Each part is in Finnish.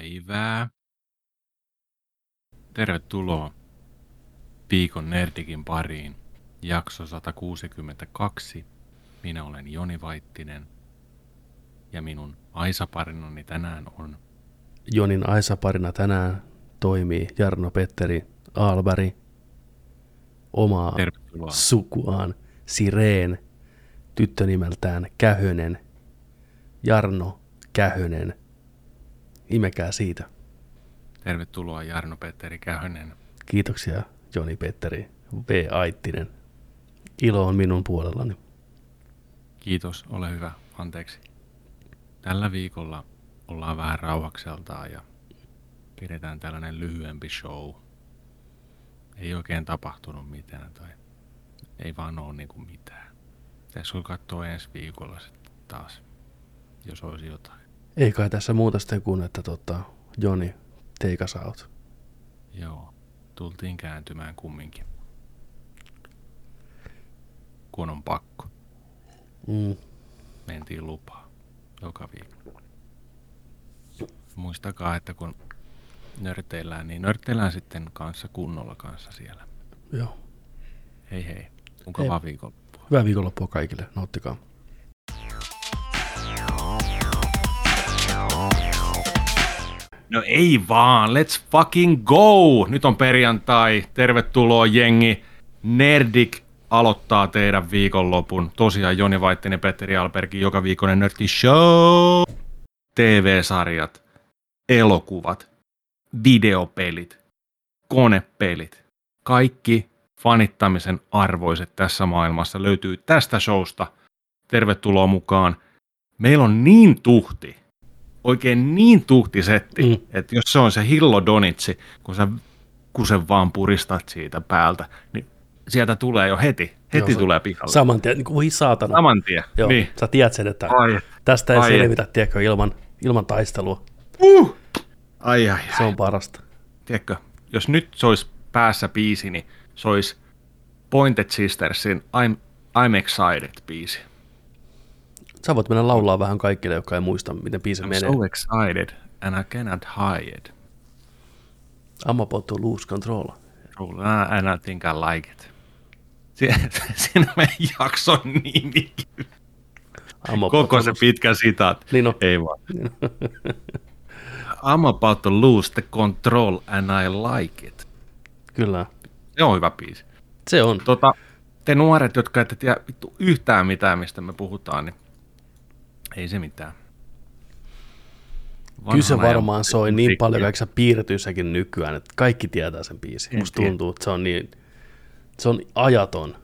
päivää. Tervetuloa Viikon Nerdikin pariin. Jakso 162. Minä olen Joni Vaittinen. Ja minun Aisa-parinani tänään on Jonin Aisa-parina tänään toimii Jarno Petteri Aalberg, omaa Tervetuloa. sukuaan Sireen, tyttö nimeltään Kähönen, Jarno Kähönen. Imekää siitä. Tervetuloa Jarno-Petteri Kähönen. Kiitoksia Joni Petteri V. Aittinen. Ilo on minun puolellani. Kiitos, ole hyvä. Anteeksi. Tällä viikolla ollaan vähän rauhakseltaan ja pidetään tällainen lyhyempi show. Ei oikein tapahtunut mitään tai ei vaan ole niinku mitään. Pitäisikö katsoa ensi viikolla sitten taas, jos olisi jotain. Ei kai tässä muuta sitten kuin, että tota, Joni, take us out. Joo, tultiin kääntymään kumminkin. Kun on pakko. Mm. Mentiin lupaa joka viikko. Muistakaa, että kun nörteillään, niin nörteillään sitten kanssa kunnolla kanssa siellä. Joo. Hei hei, mukavaa viikonloppua. Hyvää viikonloppua kaikille. Nauttikaa. No ei vaan, let's fucking go! Nyt on perjantai, tervetuloa jengi. Nerdik aloittaa teidän viikonlopun. Tosiaan Joni Vaittinen ja Petteri Albergin joka viikonen Nörtti Show. TV-sarjat, elokuvat, videopelit, konepelit. Kaikki fanittamisen arvoiset tässä maailmassa löytyy tästä showsta. Tervetuloa mukaan. Meillä on niin tuhti, oikein niin tuhti setti, Mm. että jos se on se Hillo Donitsi, kun sä kun sen vaan puristat siitä päältä, niin sieltä tulee jo heti, heti Joo, tulee pihalle. Saman tien, niin kuin saatana. Saman tien. Joo, Niin. sä tiedät sen, että Ai, tästä ei ai selvitä, tiedätkö, ilman, ilman taistelua. uh. ai, ai, ai. Se on parasta. Tiedätkö, jos nyt se olisi päässä biisi, niin se olisi Pointed Sistersin I'm, I'm Excited biisi. Sä voit mennä laulaa vähän kaikille, jotka ei muista, miten biisi I'm menee. so excited and I cannot hide. I'm about to lose control. Oh, and I think I like it. Si- Siinä meidän jakson nimi. I'm about Koko se pitkä sitaat. Niin on. Ei vaan. I'm about to lose the control and I like it. Kyllä, Se on hyvä biisi. se on. Tota, te nuoret, jotka ette tiedä vittu yhtään mitään, mistä me puhutaan, niin ei se mitään. Kyllä se varmaan soi niin musiikkia. paljon kaikissa piirretyissäkin nykyään, että kaikki tietää sen biisin. Musta tuntuu, että se on niin, se on ajaton.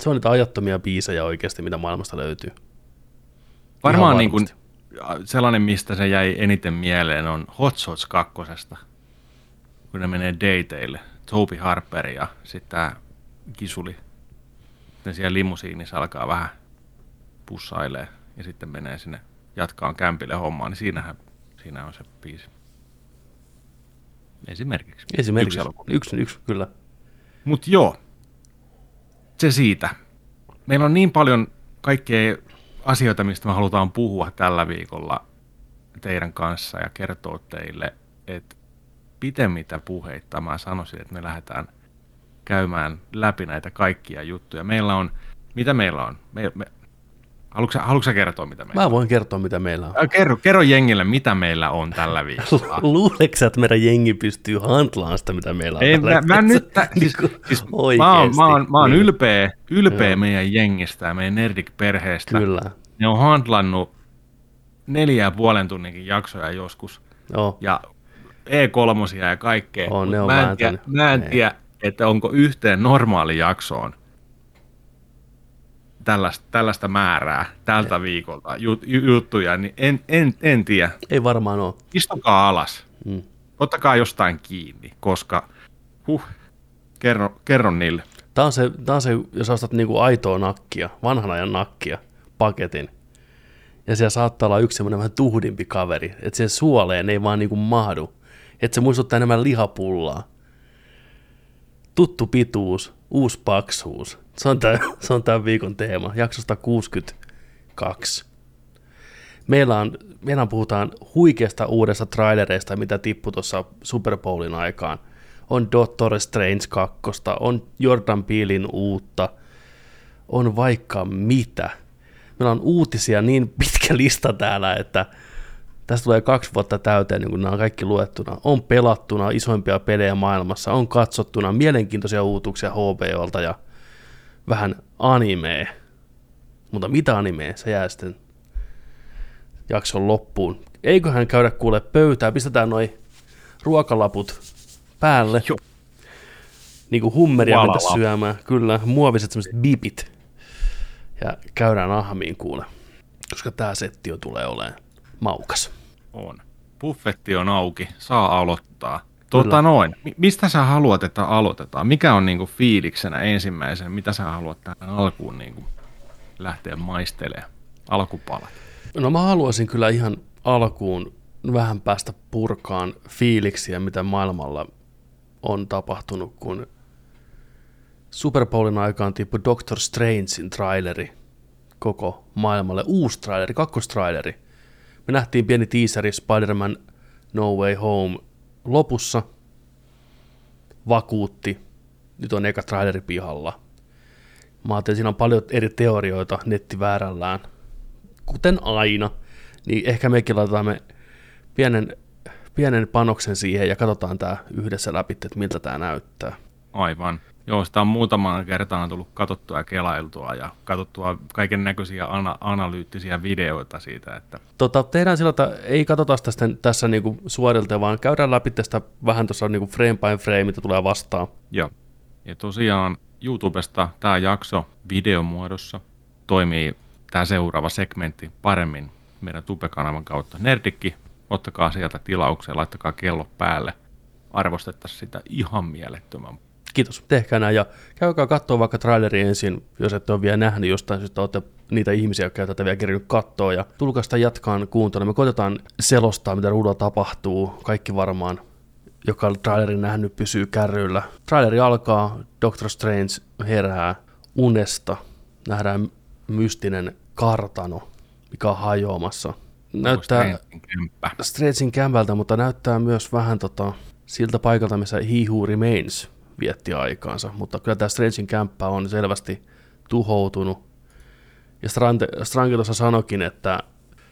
Se on niitä ajattomia biisejä oikeasti, mitä maailmasta löytyy. Varmaan niin kuin, sellainen, mistä se jäi eniten mieleen, on Hot Shots 2. Kun ne menee dateille. Toby Harper ja sitten tämä Kisuli. Ne siellä limusiinissa alkaa vähän pussailee ja sitten menee sinne jatkaan kämpille hommaan, niin siinähän siinä on se biisi. Esimerkiksi. Esimerkiksi Yksi elokuva. yksi, yksi kyllä. Mutta joo, se siitä. Meillä on niin paljon kaikkea asioita, mistä me halutaan puhua tällä viikolla teidän kanssa ja kertoa teille, että pitemmittä puheitta mä sanoisin, että me lähdetään käymään läpi näitä kaikkia juttuja. Meillä on, mitä meillä on? Me, me, haluatko, haluatko sä kertoa, mitä meillä Mä voin kertoa, mitä meillä on. Kerro, kerro jengille, mitä meillä on tällä viikolla. Luuleeko sä, että meidän jengi pystyy handlaan sitä, mitä meillä on? Ei, tällä mä, mä nyt, tä, siis, Niinku siis mä, oon, mä, oon, mä oon Niin. ylpeä, ylpeä Joo. meidän jengistä ja meidän Nerdik-perheestä. Kyllä, Ne on handlannut neljä ja puolen tunninkin jaksoja joskus. joo. Ja E3 ja kaikkea. On, ne on mä en, tiedä, vääntänyt. mä en Ei. tiedä, että onko yhteen normaali jaksoon tällaista, tällaista määrää tältä viikolta jut, ju- juttuja, niin en, en, en tiedä. Ei varmaan ole. Istukaa alas. Mm. Ottakaa jostain kiinni, koska huh, kerro, kerro niille. Tämä on, se, tää on se, jos ostat niinku aitoa nakkia, vanhan ajan nakkia, paketin, ja siellä saattaa olla yksi semmoinen vähän tuhdimpi kaveri, että sen suoleen ei vaan niinku mahdu, että se muistuttaa enemmän lihapullaa. Tuttu pituus, uusi paksuus. Se on, tää, se on tämän viikon teema, jaksosta 62. Meillä, on, meillä puhutaan huikeasta uudesta trailereista, mitä tippui tuossa Super Bowlin aikaan. On Doctor Strange 2, on Jordan Peelin uutta, on vaikka mitä. Meillä on uutisia niin pitkä lista täällä, että tästä tulee kaksi vuotta täyteen, niin kun nämä on kaikki luettuna. On pelattuna isoimpia pelejä maailmassa, on katsottuna mielenkiintoisia uutuksia HBOlta ja vähän animea. Mutta mitä animea, se jää sitten jakson loppuun. Eiköhän käydä kuule pöytää, pistetään noin ruokalaput päälle. Joo. Niin kuin hummeria Valala. mennä syömään. Kyllä, muoviset semmoiset bipit. Ja käydään ahmiin kuule. Koska tää setti jo tulee olemaan maukas. On. Buffetti on auki, saa aloittaa. Kyllä. Tota noin, mi- mistä sä haluat, että aloitetaan? Mikä on niinku fiiliksenä ensimmäisen? Mitä sä haluat tähän alkuun niinku lähteä maistelemaan? Alkupalat. No mä haluaisin kyllä ihan alkuun vähän päästä purkaan fiiliksiä, mitä maailmalla on tapahtunut, kun Super Bowlin aikaan tippui Doctor Strangein traileri koko maailmalle. Uusi traileri, kakkostraileri. Me nähtiin pieni teaseri Spider-Man No Way Home lopussa. Vakuutti. Nyt on eka traileri pihalla. Mä ajattelin, siinä on paljon eri teorioita netti väärällään kuten aina, niin ehkä mekin laitetaan me pienen, pienen panoksen siihen ja katsotaan tämä yhdessä läpi, että miltä tämä näyttää. Aivan. Joo, sitä on muutamaan kertaan tullut katsottua ja kelailtua ja katsottua kaiken näköisiä ana- analyyttisiä videoita siitä, että Tota, tehdään sillä, että ei katsota sitä sitten tässä niinku suorilta, vaan käydään läpi tästä vähän tuossa niinku frame by frame, mitä tulee vastaan. Joo. Ja tosiaan YouTubesta tämä jakso videomuodossa toimii tämä seuraava segmentti paremmin meidän Tube-kanavan kautta. Nerdikki, ottakaa sieltä tilauksia, laittakaa kello päälle. Arvostettaisiin sitä ihan mielettömän. Kiitos, tehkää näin ja käykää katsoa vaikka traileri ensin, jos ette ole vielä nähnyt jostain syystä, olette niitä ihmisiä, jotka tätä vielä kerinyt katsoa ja tulkaa sitä jatkaan kuuntelua. Me koitetaan selostaa, mitä ruudulla tapahtuu, kaikki varmaan, joka on trailerin nähnyt, pysyy kärryillä. Traileri alkaa, Doctor Strange herää unesta, nähdään mystinen kartano, mikä on hajoamassa. Näyttää. Strangein kämpältä, mutta näyttää myös vähän tota, siltä paikalta, missä He Who Remains vietti aikaansa. Mutta kyllä tämä Strangein kämppä on selvästi tuhoutunut. Ja Strante, Strange tuossa sanokin, että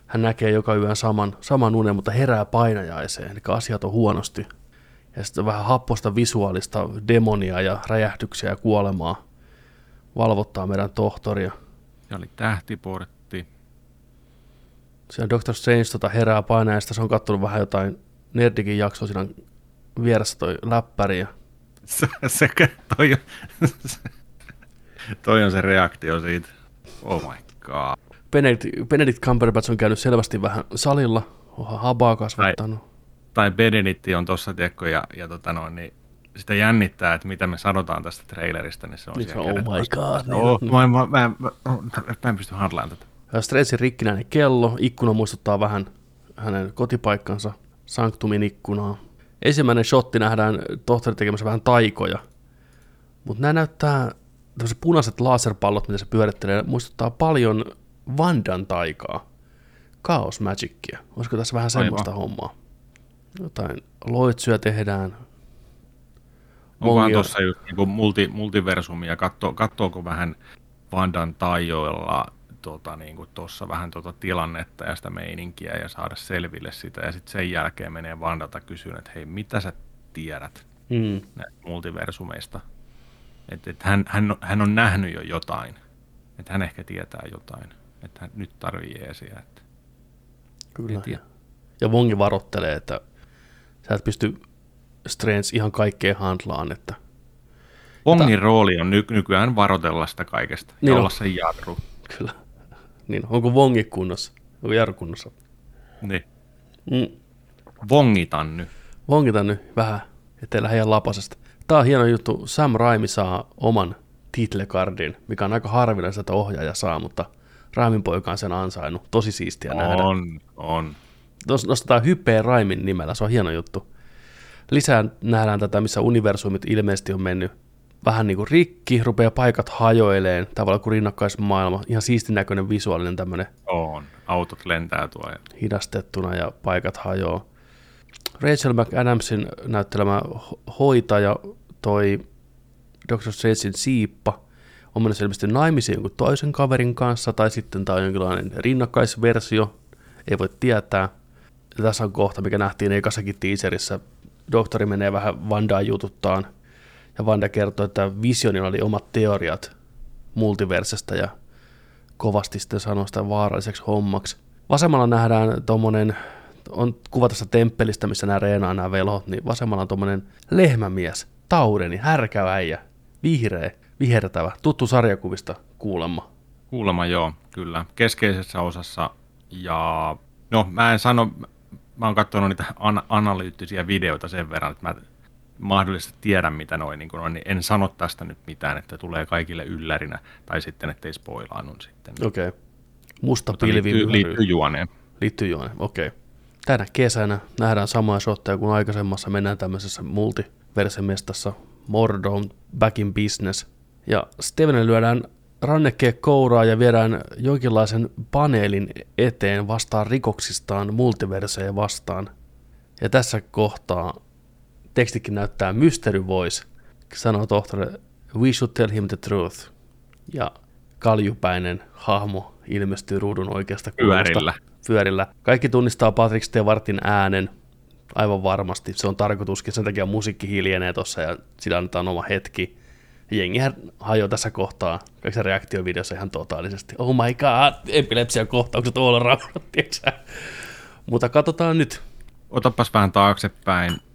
hän näkee joka yön saman, saman unen, mutta herää painajaiseen, eli asiat on huonosti. Ja sitten vähän happosta visuaalista demonia ja räjähdyksiä ja kuolemaa valvottaa meidän tohtoria. Ja oli tähtiportti. Siellä Doctor Strange tota herää painajaista, se on kattonut vähän jotain Nerdikin jaksoa, siinä vieressä toi läppäri ja Se, se, toi, on, toi on se reaktio siitä. Oh my god. Benedict, Benedict Cumberbatch on käynyt selvästi vähän salilla, onhan habaa kasvattanut. Tai Benedict on tossa, tiedätkö, ja, ja tota noin, niin sitä jännittää, että mitä me sanotaan tästä trailerista, niin se on Niin se oh my god. Niin, Oh, niin. mä, mä, mä, mä, mä en pysty handlaan tätä. Strangein rikkinäinen kello, ikkuna muistuttaa vähän hänen kotipaikkansa, Sanctumin ikkunaa. Ensimmäinen shotti nähdään tohtori tekemässä vähän taikoja, mutta nämä näyttää, tämmöiset punaiset laserpallot, mitä se pyörittelee, muistuttaa paljon Vandan taikaa, Chaos Magicia. Olisiko tässä vähän Aivan. semmoista hommaa? Jotain loitsuja tehdään. Onkohan Mongia- tuossa just niin multi, multiversumia, katso, katsoako vähän Vandan taijoilla tota, niin kuin tuossa vähän tuota tilannetta ja sitä meininkiä ja saada selville sitä. Ja sitten sen jälkeen menee Vandalta kysyyn, että hei, mitä sä tiedät Mm. näistä multiversumeista? Että et hän, hän, on- hän on nähnyt jo jotain. Että hän ehkä tietää jotain. Että hän nyt tarvii jeesiä. Että Kyllä. Tiedä. Ja Wongi varottelee, että sä et pysty Strange ihan kaikkea handlaan, että Ongin rooli on ny- nykyään varotella sitä kaikesta Niin ja on. olla se jarru. kyllä. Niin, onko Wongi kunnossa? Onko Jaru kunnossa? Niin. Mm. Vongitan nyt. Vongita nyt vähän, ettei lähde ihan lapasesta. Tää on hieno juttu. Sam Raimi saa oman titlekardin, mikä on aika harvinaista, että ohjaaja saa, mutta Raimin poika on sen ansainnut. Tosi siistiä nähdä. On, on. Tos- Nostetaan hyppeen Raimin nimellä, se on hieno juttu. Lisää nähdään tätä, missä universumit ilmeisesti on mennyt vähän niin kuin rikki, rupeaa paikat hajoileen, tavallaan kuin rinnakkaismaailma, ihan siistin näköinen visuaalinen tämmöinen On. Autot lentää tuo. hidastettuna ja paikat hajoaa. Rachel McAdamsin näyttelemä ho- hoitaja, toi Dr. Strangein siippa, on mennyt ilmeisesti naimisiin jonkun toisen kaverin kanssa, tai sitten tämä on jonkinlainen rinnakkaisversio, ei voi tietää. Ja tässä on kohta, mikä nähtiin ekassakin teaserissa. Doktori menee vähän Vandaa jututtaan, ja Vanda kertoo, että Visionilla oli omat teoriat multiversesta, ja kovasti sitten sanoo sitä vaaralliseksi hommaksi. Vasemmalla nähdään tuommoinen, on kuva tästä temppelistä, missä nämä reenaa nämä velhot, niin vasemmalla on tuommoinen lehmämies, taudeni, härkä äijä, vihreä, vihertävä, tuttu sarjakuvista kuulemma. Kuulemma joo, kyllä. Keskeisessä osassa. Ja no mä en sano, mä oon katsonut niitä an- analyyttisiä videoita sen verran, että mä mahdollisesti tiedän, mitä noin niin on, niin en sano tästä nyt mitään, että tulee kaikille yllärinä, tai sitten ettei spoilaannut sitten. Okei. Okay. Musta Mutta pilvi liittyy, liittyy juoneen. Liittyy juoneen, okei. Okay. Tänä kesänä nähdään samaa shotteja kuin aikaisemmassa. Mennään tämmöisessä multiversemestassa Mordor Back in Business. Ja Stevenille lyödään rannekkeet kouraa ja viedään jonkinlaisen paneelin eteen vastaan rikoksistaan multiverseja vastaan. Ja tässä kohtaa tekstikin näyttää Mystery Voice, sanoo tohtori, we should tell him the truth. Ja kaljupäinen hahmo ilmestyy ruudun oikeasta kulmasta Pyörillä. pyörillä. Kaikki tunnistaa Patrick Stewartin äänen aivan varmasti. Se on tarkoituskin, sen takia musiikki hiljenee tuossa ja sillä annetaan oma hetki. Jengihän hajoaa tässä kohtaa kaikissa reaktiovideossa ihan totaalisesti. Oh my god, epilepsia kohtaukset all around, tiiäksä? Mutta katsotaan nyt. Otapas vähän taaksepäin.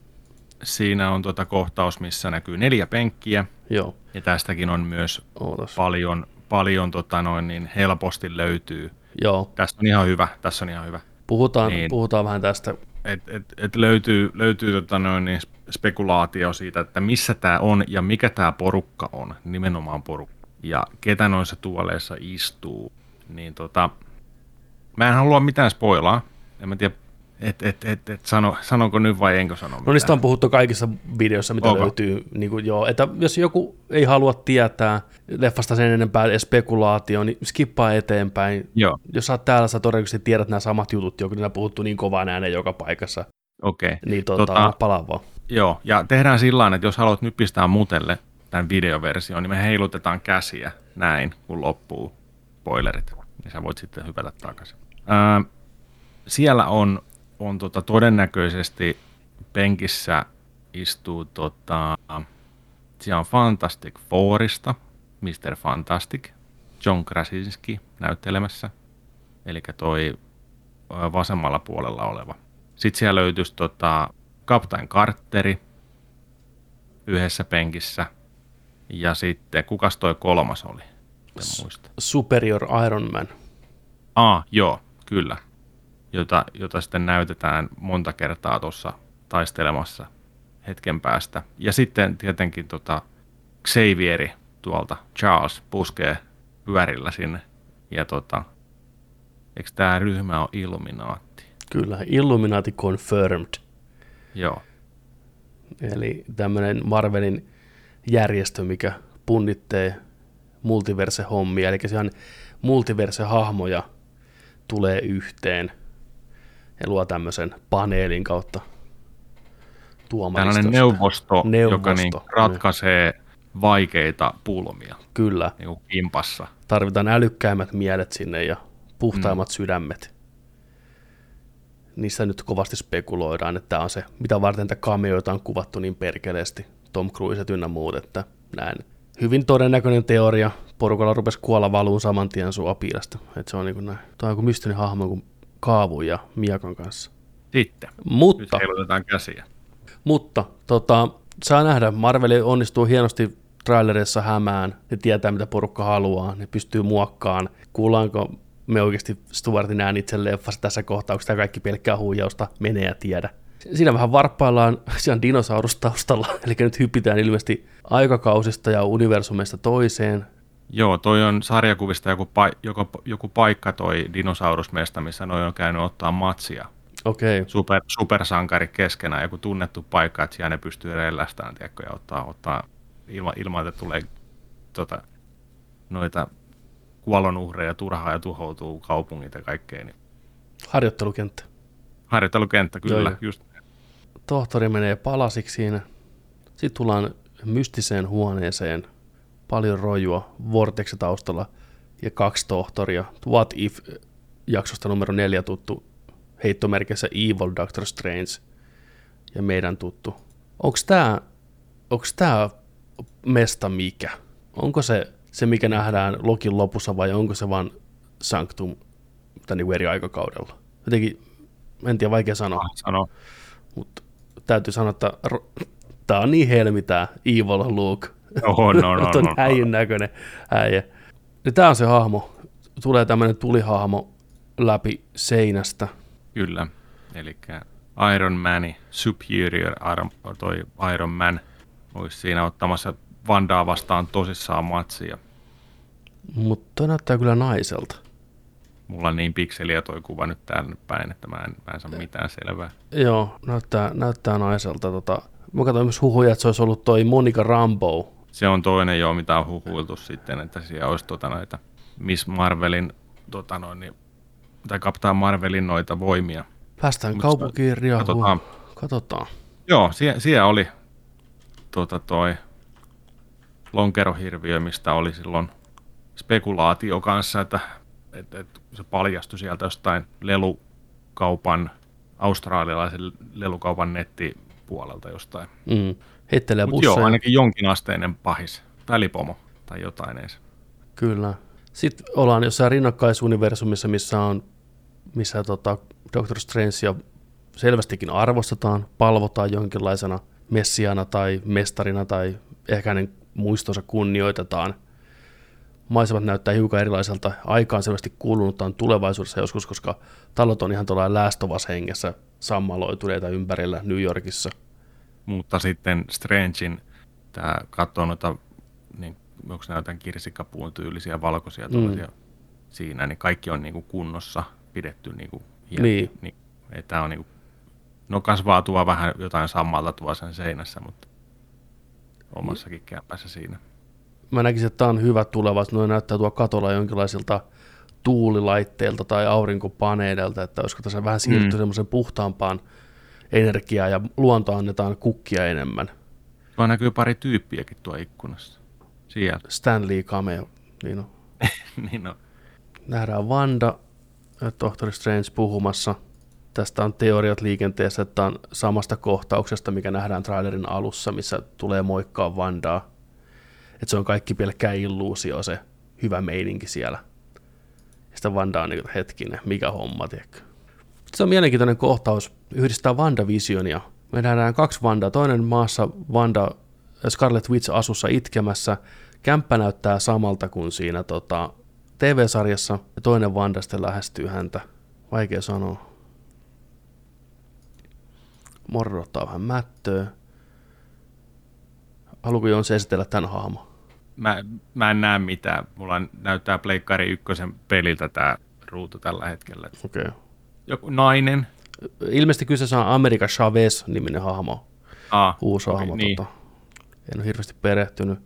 Siinä on tuota kohtaus, missä näkyy neljä penkkiä, Joo, ja tästäkin on myös ootas. paljon, paljon tota noin, niin helposti löytyy. Joo, Tässä on ihan hyvä, tässä on ihan hyvä. puhutaan, Niin. puhutaan vähän tästä. Et, et, et löytyy, löytyy tota noin, niin spekulaatio siitä, että missä tämä on ja mikä tämä porukka on, nimenomaan porukka. Ja ketä noissa tuoleissa istuu. Niin tota, mä en halua mitään spoilaa. En mä tiedä, et, et, et, et sano, sanonko nyt vai enkö sano No niistä on puhuttu kaikissa videoissa, mitä Onko? löytyy. Niin kuin, joo, että jos joku ei halua tietää leffasta sen enempää edes spekulaatio, niin skippaa eteenpäin. Joo, Jos sä oot täällä, sä todennäköisesti tiedät nämä samat jutut, joku niillä puhuttu niin kovaan ääneen joka paikassa. okei. Okay. Niin tota, Tota- palaa vaan. Joo, ja tehdään sillä tavalla, että jos haluat nyt pistää mutelle tämän videoversion, niin me heilutetaan käsiä näin, kun loppuu spoilerit. Niin sä voit sitten hypätä takaisin. Ää, siellä on, on tota, todennäköisesti penkissä istuu tota, siellä on Fantastic Fourista, Mr. Fantastic, John Krasinski näyttelemässä, eli toi vasemmalla puolella oleva. Sitten siellä löytyisi tota, Captain Carteri yhdessä penkissä. Ja sitten, kukas toi kolmas oli? En muista. Superior Iron Man. Ah, joo, kyllä. Jota, jota sitten näytetään monta kertaa tuossa taistelemassa hetken päästä. Ja sitten tietenkin tota Xavieri tuolta, Charles, puskee pyörillä sinne. Ja tota, eikö tämä ryhmä ole Illuminaatti? Kyllä, Illuminati Confirmed. Joo, Eli tämmöinen Marvelin järjestö, mikä punnittee multiverse-hommia. Eli siellä multiverse-hahmoja tulee yhteen ja luo tämmöisen paneelin kautta tuomaristosta. tällainen neuvosto, Neuvosto, joka niin ratkaisee vaikeita pulmia Kyllä, niin kuin kimpassa. tarvitaan älykkäimmät mielet sinne ja puhtaimmat mm. sydämet. Niissä nyt kovasti spekuloidaan, että tämä on se, mitä varten tätä cameoita on kuvattu niin perkeleesti, Tom Cruise ynnä muut, että näin. Hyvin todennäköinen teoria, porukalla rupesi kuolla valuun saman tien suopiilasta. Että se on niin kuin näin. Tuo on joku mystinen hahmo kuin Kaavu ja Miakan kanssa. Sitten, nyt Mutta, heilutetaan käsiä. mutta tota, saa nähdä, Marvel onnistuu hienosti trailerissa hämään, ne tietää mitä porukka haluaa, ne pystyy muokkaan. Kuullaanko me oikeasti Stuartin äänitse leffassa tässä kohtauksessa, tämä kaikki pelkkää huijausta, menee ja tiedä. Siinä vähän varppaillaan, siellä on dinosaurus taustalla, eli nyt hypitään ilmeisesti aikakausista ja universumista toiseen. Joo, toi on sarjakuvista joku, pai- joku, joku paikka toi dinosaurusmesta, missä noi on käynyt ottaa matsia. Okei, okay. Super, supersankari keskenään, joku tunnettu paikka, että siellä ne pystyy rellästään, tiedätkö, ja ottaa, ottaa ilman, ilman että tulee tota, noita kuolonuhreja turhaa ja tuhoutuu kaupungit ja kaikkea. Niin Harjoittelukenttä. harjoittelukenttä, kyllä. Joo, joo. just, Tohtori menee palasiksi siinä. Sitten tullaan mystiseen huoneeseen. Paljon rojua, Vortex taustalla ja kaksi tohtoria. What if jaksosta numero neljä tuttu heittomerkissä Evil Doctor Strange ja meidän tuttu. Onko tämä onks tää mesta mikä? Onko se se, mikä nähdään Lokin lopussa vai onko se vaan Sanctum tai niin eri aikakaudella? Jotenkin, en tiedä, vaikea sanoa. sano. Mutta täytyy sanoa, että ro- tää on niin helmi tää Evil Luke. On, on, on, Tuon on, äijän näköinen äijä. Ja tää on se hahmo. Tulee tämmönen tulihahmo läpi seinästä. Kyllä. Eli Iron Man, Superior Iron, toi Iron Man, olisi siinä ottamassa Vandaa vastaan tosissaan matsia. Mutta näyttää kyllä naiselta. Mulla on niin pikseliä toi kuva nyt tänne päin, että mä en, mä en saa mitään selvää. Joo, näyttää, näyttää naiselta. Tota, mä katsoin myös huhuja, että se olisi ollut toi Monica Rambo. Se on toinen jo, mitä on huhuiltu sitten, että siellä olisi tota noita Miss Marvelin, tota noin, niin, tai Captain Marvelin noita voimia. Päästään Mut kaupunkiin riahuun. katsotaan. Katsotaan. Joo, siellä, siellä oli tota toi lonkerohirviö, mistä oli silloin spekulaatio kanssa, että, että, että se paljastui sieltä jostain lelukaupan, australialaisen lelukaupan nettipuolelta jostain. Mm. Heittelee joo, busseja. ainakin jonkinasteinen pahis, välipomo tai jotain edes. Kyllä. Sitten ollaan jossain rinnakkaisuniversumissa, missä on missä tota, Doctor Strangea selvästikin arvostetaan, palvotaan jonkinlaisena messiana tai mestarina tai ehkä hänen muistonsa kunnioitetaan. Maisemat näyttää hiukan erilaiselta. Aikaan selvästi kuulunut on tulevaisuudessa joskus, koska talot on ihan tuolla läästövas hengessä sammaloituneita ympärillä New Yorkissa. Mutta sitten Strangein, tämä katsoo noita, niin, onko nämä jotain kirsikkapuun tyylisiä valkoisia mm. siinä, niin kaikki on niin kuin kunnossa pidetty niin kuin hien, Niin. niin Tämä on niin kuin, no kasvaa tuo vähän jotain sammalta tuo sen seinässä, mutta omassakin kämpässä siinä. Mä näkisin, että tämä on hyvä tulevaisuus. Noin näyttää tuo katolla jonkinlaisilta tuulilaitteilta tai aurinkopaneeleilta, että olisiko tässä vähän siirtyä mm. semmoisen puhtaampaan energiaa ja luonto annetaan kukkia enemmän. Tuo näkyy pari tyyppiäkin tuo ikkunassa. Siellä. Stanley cameo, niin on. niin on. Nähdään Wanda ja Doctor Strange puhumassa. Tästä on teoriat liikenteessä, että on samasta kohtauksesta, mikä nähdään trailerin alussa, missä tulee moikkaa Wandaa. Että se on kaikki pelkkää illuusio, se hyvä meininki siellä. Ja sitten Wanda on niin hetkinen, mikä homma, tiedätkö. Se on mielenkiintoinen kohtaus, yhdistää WandaVisionia. Me nähdään kaksi Wandaa, toinen maassa Wanda Scarlet Witch asussa itkemässä. Kämppä näyttää samalta kuin siinä tota, TV-sarjassa, ja toinen Wanda sitten lähestyy häntä. Vaikea sanoa. Morro ottaa vähän mättöä. Haluatko Jons esitellä tämän hahmo? Mä, mä en näe mitään. Mulla näyttää Pleikkari ykkösen peliltä tämä ruutu tällä hetkellä. Okei. Okay. Joku nainen. Ilmeisesti kyseessä on America Chavez-niminen hahmo. Ah, Uusi okei, hahmo. niin. Tota. En ole hirveästi perehtynyt.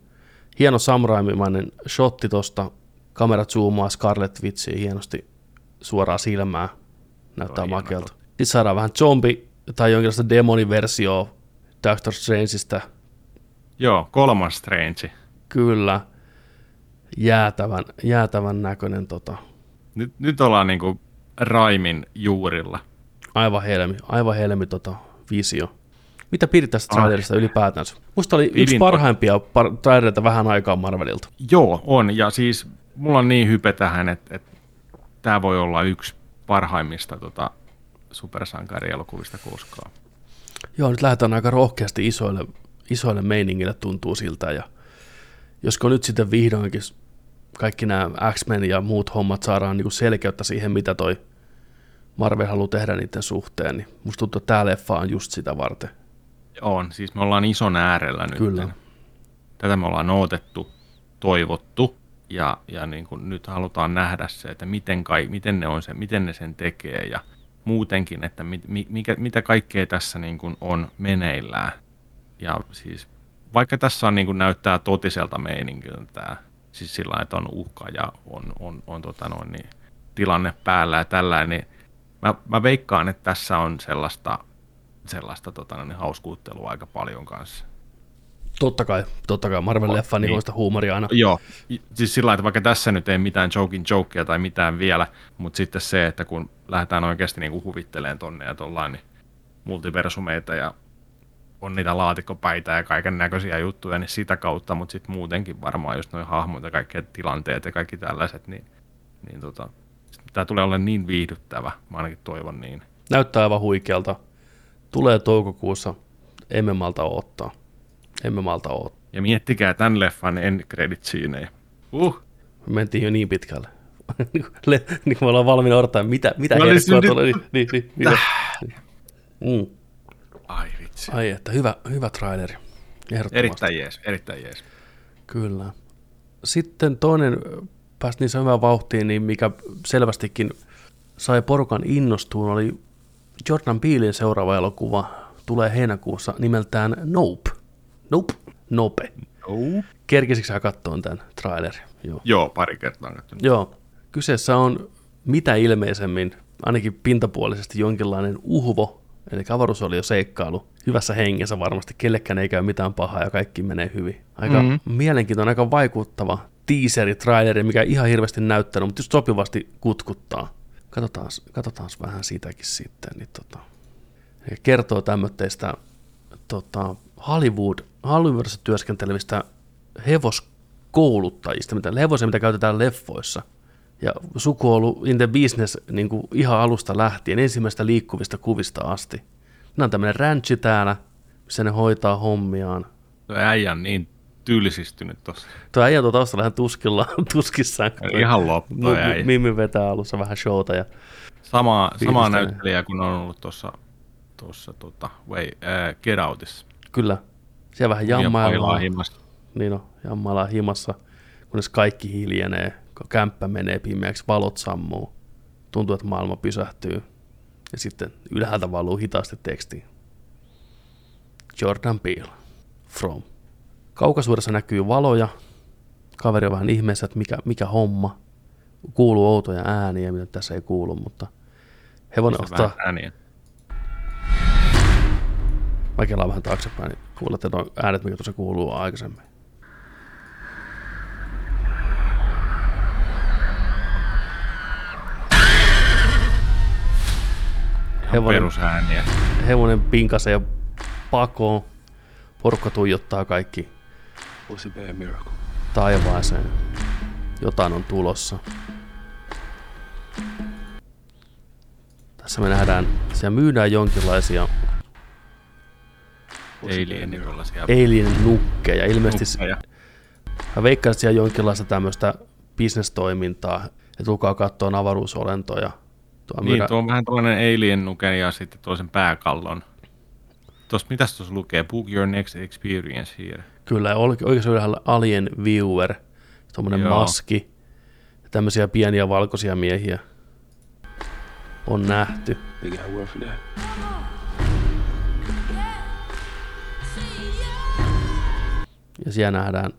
Hieno samraimimainen shotti tosta. Kamera zoomaa Scarlet Witchiin hienosti suoraan silmää. Näyttää Toi makealta. Sitten saadaan vähän zombi tai jonkinlaista demoniversiota Doctor Strangeista. Joo, kolmas Strange. Kyllä. Jäätävän, jäätävän näköinen tota. Nyt, nyt ollaan niinku Raimin juurilla. Aivan helmi, aivan helmi tota visio. Mitä pidit tästä trailerista ylipäätänsä? Musta oli yksi Pidin parhaimpia par- trailereita vähän aikaa Marvelilta. Joo, on. Ja siis mulla on niin hype tähän, että, että tämä voi olla yksi parhaimmista tota, supersankarielokuvista koskaan. Joo, nyt lähdetään aika rohkeasti isoille, isoille meiningille tuntuu siltä. Ja josko nyt sitten vihdoinkin kaikki nämä X-Men ja muut hommat saadaan niin selkeyttä siihen, mitä toi Marvel haluaa tehdä niiden suhteen, niin musta tuntuu, että tämä leffa on just sitä varten. On, siis me ollaan ison äärellä nyt. Kyllä. Tätä me ollaan odotettu, toivottu ja, ja niin kuin nyt halutaan nähdä se, että miten, kai, miten, ne, on se, miten ne sen tekee ja muutenkin, että mit, mi- mikä, mitä kaikkea tässä niin kuin on meneillään. Ja siis vaikka tässä on, niin kuin näyttää totiselta meininkiltä tämä, siis sillä että on uhka ja on, on, on tota noin, niin, tilanne päällä ja tällä, niin mä, mä veikkaan, että tässä on sellaista, sellaista tota, niin hauskuuttelua aika paljon kanssa. Totta kai, totta kai. Marvel-leffa niin. niin huumoria aina. Joo, siis sillä että vaikka tässä nyt ei mitään joking jokea tai mitään vielä, mutta sitten se, että kun lähdetään oikeasti niin kuin huvitteleen tonne ja tuollain, niin multiversumeita ja on niitä laatikkopäitä ja kaiken näköisiä juttuja, niin sitä kautta, mutta sitten muutenkin varmaan just noin hahmot ja kaikki tilanteet ja kaikki tällaiset, niin, niin tota, tämä tulee olemaan niin viihdyttävä, mä ainakin toivon niin. Näyttää aivan huikealta. Tulee toukokuussa, emme malta ottaa. Emme malta ottaa. Ja miettikää tämän leffan end credit siinejä. Uh. Me mentiin jo niin pitkälle. niin kuin me ollaan valmiina odottaa, mitä, mitä herkkua tulee. Niin, niin, niin, niin, niin. Mm. Ai vitsi. Ai että, hyvä, hyvä traileri. Erittäin jees, erittäin jees. Kyllä. Sitten toinen päästiin niin hyvään vauhtiin, niin mikä selvästikin sai porukan innostuun, oli Jordan Peelin seuraava elokuva, tulee heinäkuussa nimeltään Nope. Nope. Nope. Nope. Kerkisikö katsoa tämän trailerin? Joo, Joo pari kertaa katsonut. Joo. Kyseessä on mitä ilmeisemmin, ainakin pintapuolisesti jonkinlainen uhvo, eli jo seikkailu, hyvässä hengessä varmasti, kellekään ei käy mitään pahaa ja kaikki menee hyvin. Aika mm-hmm. mielenkiintoinen, aika vaikuttava teaseri, traileri, mikä ihan hirveästi näyttänyt, mutta just sopivasti kutkuttaa. Katsotaan, katsotaan vähän sitäkin sitten. Niin tota, kertoo tämmöistä tota, Hollywood, Hollywoodissa työskentelevistä hevoskouluttajista, mitä hevosia, mitä käytetään leffoissa. Ja suku on ollut in the business niin kuin ihan alusta lähtien, ensimmäistä liikkuvista kuvista asti. Nämä on tämmöinen ranchi täällä, missä ne hoitaa hommiaan. Äijä on niin tyylisistynyt tuossa. Tuo äijä tuo taustalla ihan tuskilla, tuskissaan. Ihan loppu Mimmi vetää alussa vähän showta. Ja sama, sama näyttelijä kuin on ollut tuossa tuossa tota, way, äh, Get Outissa. Kyllä. Siellä vähän jammaillaan. Niin on, jammaillaan himassa, kunnes kaikki hiljenee, kun kämppä menee pimeäksi, valot sammuu. Tuntuu, että maailma pysähtyy. Ja sitten ylhäältä valuu hitaasti teksti. Jordan Peele. From. Kaukaisuudessa näkyy valoja. Kaveri on vähän ihmeessä, että mikä, mikä homma. Kuuluu outoja ääniä, mitä tässä ei kuulu, mutta hevonen Mistä ottaa... ääniä? Mä kelaan vähän taaksepäin, niin kuulette nuo äänet, mikä tuossa kuuluu aikaisemmin. Hevonen, perusääniä. Hevonen pinkasee pakoon. Porukka tuijottaa kaikki taivaaseen. Jotain on tulossa. Tässä me nähdään, siellä myydään jonkinlaisia Alien nukkeja. Ilmeisesti nukkeja. mä veikkaan, että siellä jonkinlaista tämmöistä bisnestoimintaa, että tulkaa katsoa avaruusolentoja. Tuo niin, myydä... tuo on vähän tällainen alien nuke ja sitten toisen pääkallon. Tuossa, mitäs tuossa lukee? Book your next experience here. Kyllä, oikein ylhäällä Alien Viewer, tuommoinen maski, tämmöisiä pieniä valkoisia miehiä on nähty. Ja siellä nähdään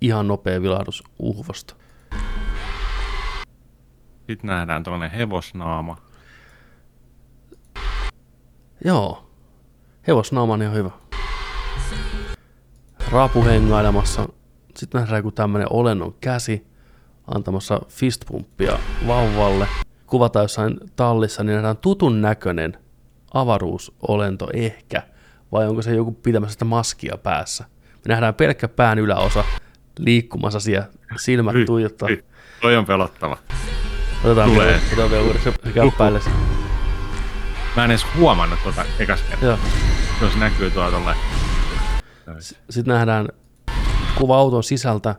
ihan nopea vilahdus uhvosta. Sitten nähdään tuollainen hevosnaama. Joo. Hevosnaama on ihan hyvä. Raapu hengailemassa. Sitten nähdään joku tämmönen olennon käsi antamassa fistpumppia vauvalle. Kuvataan jossain tallissa, niin nähdään tutun näköinen avaruusolento ehkä. Vai onko se joku pitämässä sitä maskia päässä? Me nähdään pelkkä pään yläosa liikkumassa siellä, silmät tuijottaa. Toi on pelottava. Otetaan Tulee. vielä, otetaan vielä uudestaan käppäille. Mä en edes huomannut tuota ekas kertaa. Jos näkyy tuolla tolleen. Sitten nähdään kuva auton sisältä.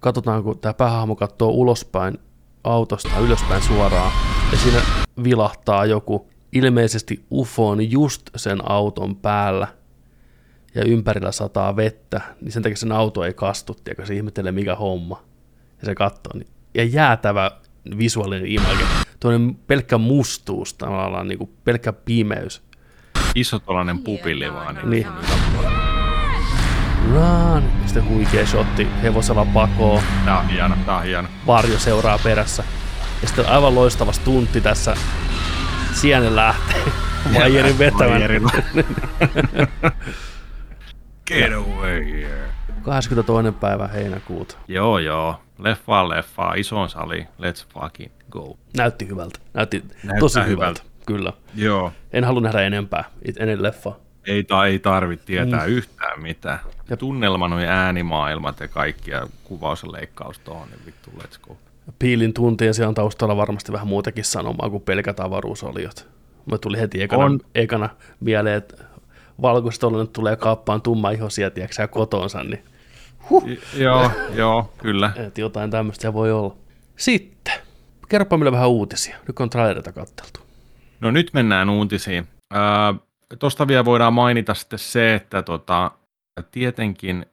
Katsotaan, kun tämä päähahmo katsoo ulospäin autosta ylöspäin suoraan. Ja siinä vilahtaa joku ilmeisesti UFOn just sen auton päällä ja ympärillä sataa vettä, niin sen takia sen auto ei kastu, tiedätkö, se ihmettelee mikä homma. Ja se katsoo. Niin, ja jäätävä visuaalinen image. Tuollainen pelkkä mustuus, tavallaan niin kuin pelkkä pimeys. Iso tuollainen pupilli vaan. Niin. niin. Run. Sitten huikea shotti hevosella pakoo. Tää on hieno, tää on hieno. Varjo seuraa perässä. Ja sitten aivan loistava stuntti tässä. Sienen lähtee. Maijerin vetämän. Maijerilla. Get away here. 22. päivä heinäkuuta. Joo, joo. Leffa leffa, isoon sali. Let's fucking go. Näytti hyvältä. Näytti Näyttää tosi hyvältä. hyvältä. Kyllä. Joo. En halua nähdä enempää ennen leffaa. Ei, ta- ei tarvitse tietää mm. yhtään mitään. Ja tunnelma, noi äänimaailmat ja kaikki ja kuvaus ja leikkaus tuohon, niin vittu, let's go. Piilin tuntia siellä on taustalla varmasti vähän muutakin sanomaa kuin pelkät avaruusoliot. Mä tuli heti ekana, On. ekana mieleen, että valkoiset nyt tulee kaappaan tumma ihosia, tiedätkö kotonsa, niin Y- joo, joo, kyllä. et jotain tämmöistä voi olla. Sitten, kerropa meille vähän uutisia. Nyt on trailerita katteltu. No nyt mennään uutisiin. Tuosta vielä voidaan mainita sitten se, että tota, tietenkin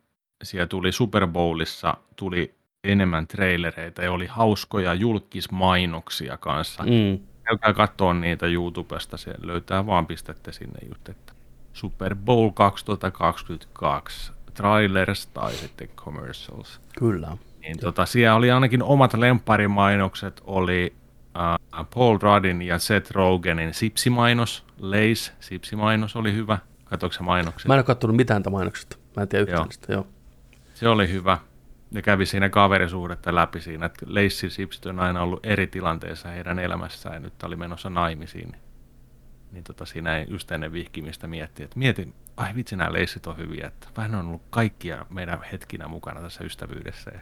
siellä tuli Super Bowlissa tuli enemmän trailereita ja oli hauskoja julkismainoksia kanssa. Mm. Käykää katsoa niitä YouTubesta, se löytää vaan pistätte sinne just, että Super Bowl 2022 trailers tai sitten commercials. Kyllä. Niin tota, siellä oli ainakin omat lempparimainokset, oli äh, Paul Ruddin ja Seth Rogenin sipsimainos, Lays sipsimainos oli hyvä. Katsoitko mainokset? Mä en ole katsonut mitään mainoksesta. Mä en tiedä yhtään Joo. niistä. Joo. Se oli hyvä. Ne kävi siinä kaverisuhdetta läpi siinä, että Lace sipsit on aina ollut eri tilanteissa heidän elämässään ja nyt oli menossa naimisiin. Niin, tota, siinä ei just ennen vihkimistä miettiä, että mietin, ai vitsi nämä leissit on hyviä, että vähän on ollut kaikkia meidän hetkinä mukana tässä ystävyydessä. Ja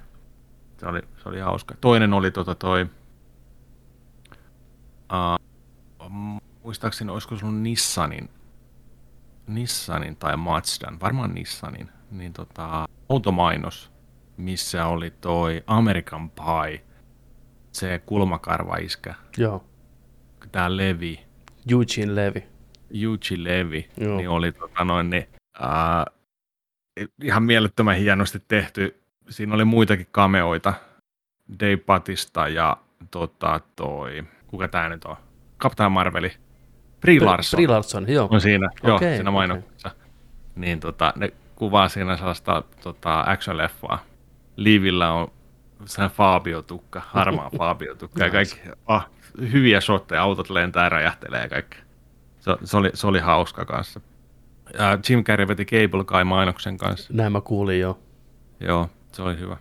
se, oli, se oli hauska. Toinen oli tota toi, uh, muistaakseni olisiko se ollut Nissanin, Nissanin tai Mazdan, varmaan Nissanin, niin tota, automainos, missä oli toi American Pie, se kulmakarvaiskä, Joo. tämä Levi, Eugene Levy. Yuji Levi, Joo. niin oli tota noin, niin, ää, ihan mielettömän hienosti tehty. Siinä oli muitakin kameoita, Dave Batista ja tota toi, kuka tää nyt on? Captain Marveli. Brie Larson Brie Larson, joo. on siinä, joo, Okei, siinä mainoksessa. Niin tota, ne kuvaa siinä sellaista tota, action-leffaa. Liivillä on sellainen Fabio-tukka, harmaa Fabio-tukka ja kaikki, ah, hyviä shotteja, autot lentää ja räjähtelee ja kaikki. Se, se, oli, se oli hauska kanssa. Ja Jim Carrey veti Cable Guy mainoksen kanssa. Näin mä kuulin jo. Joo, se oli hyvä.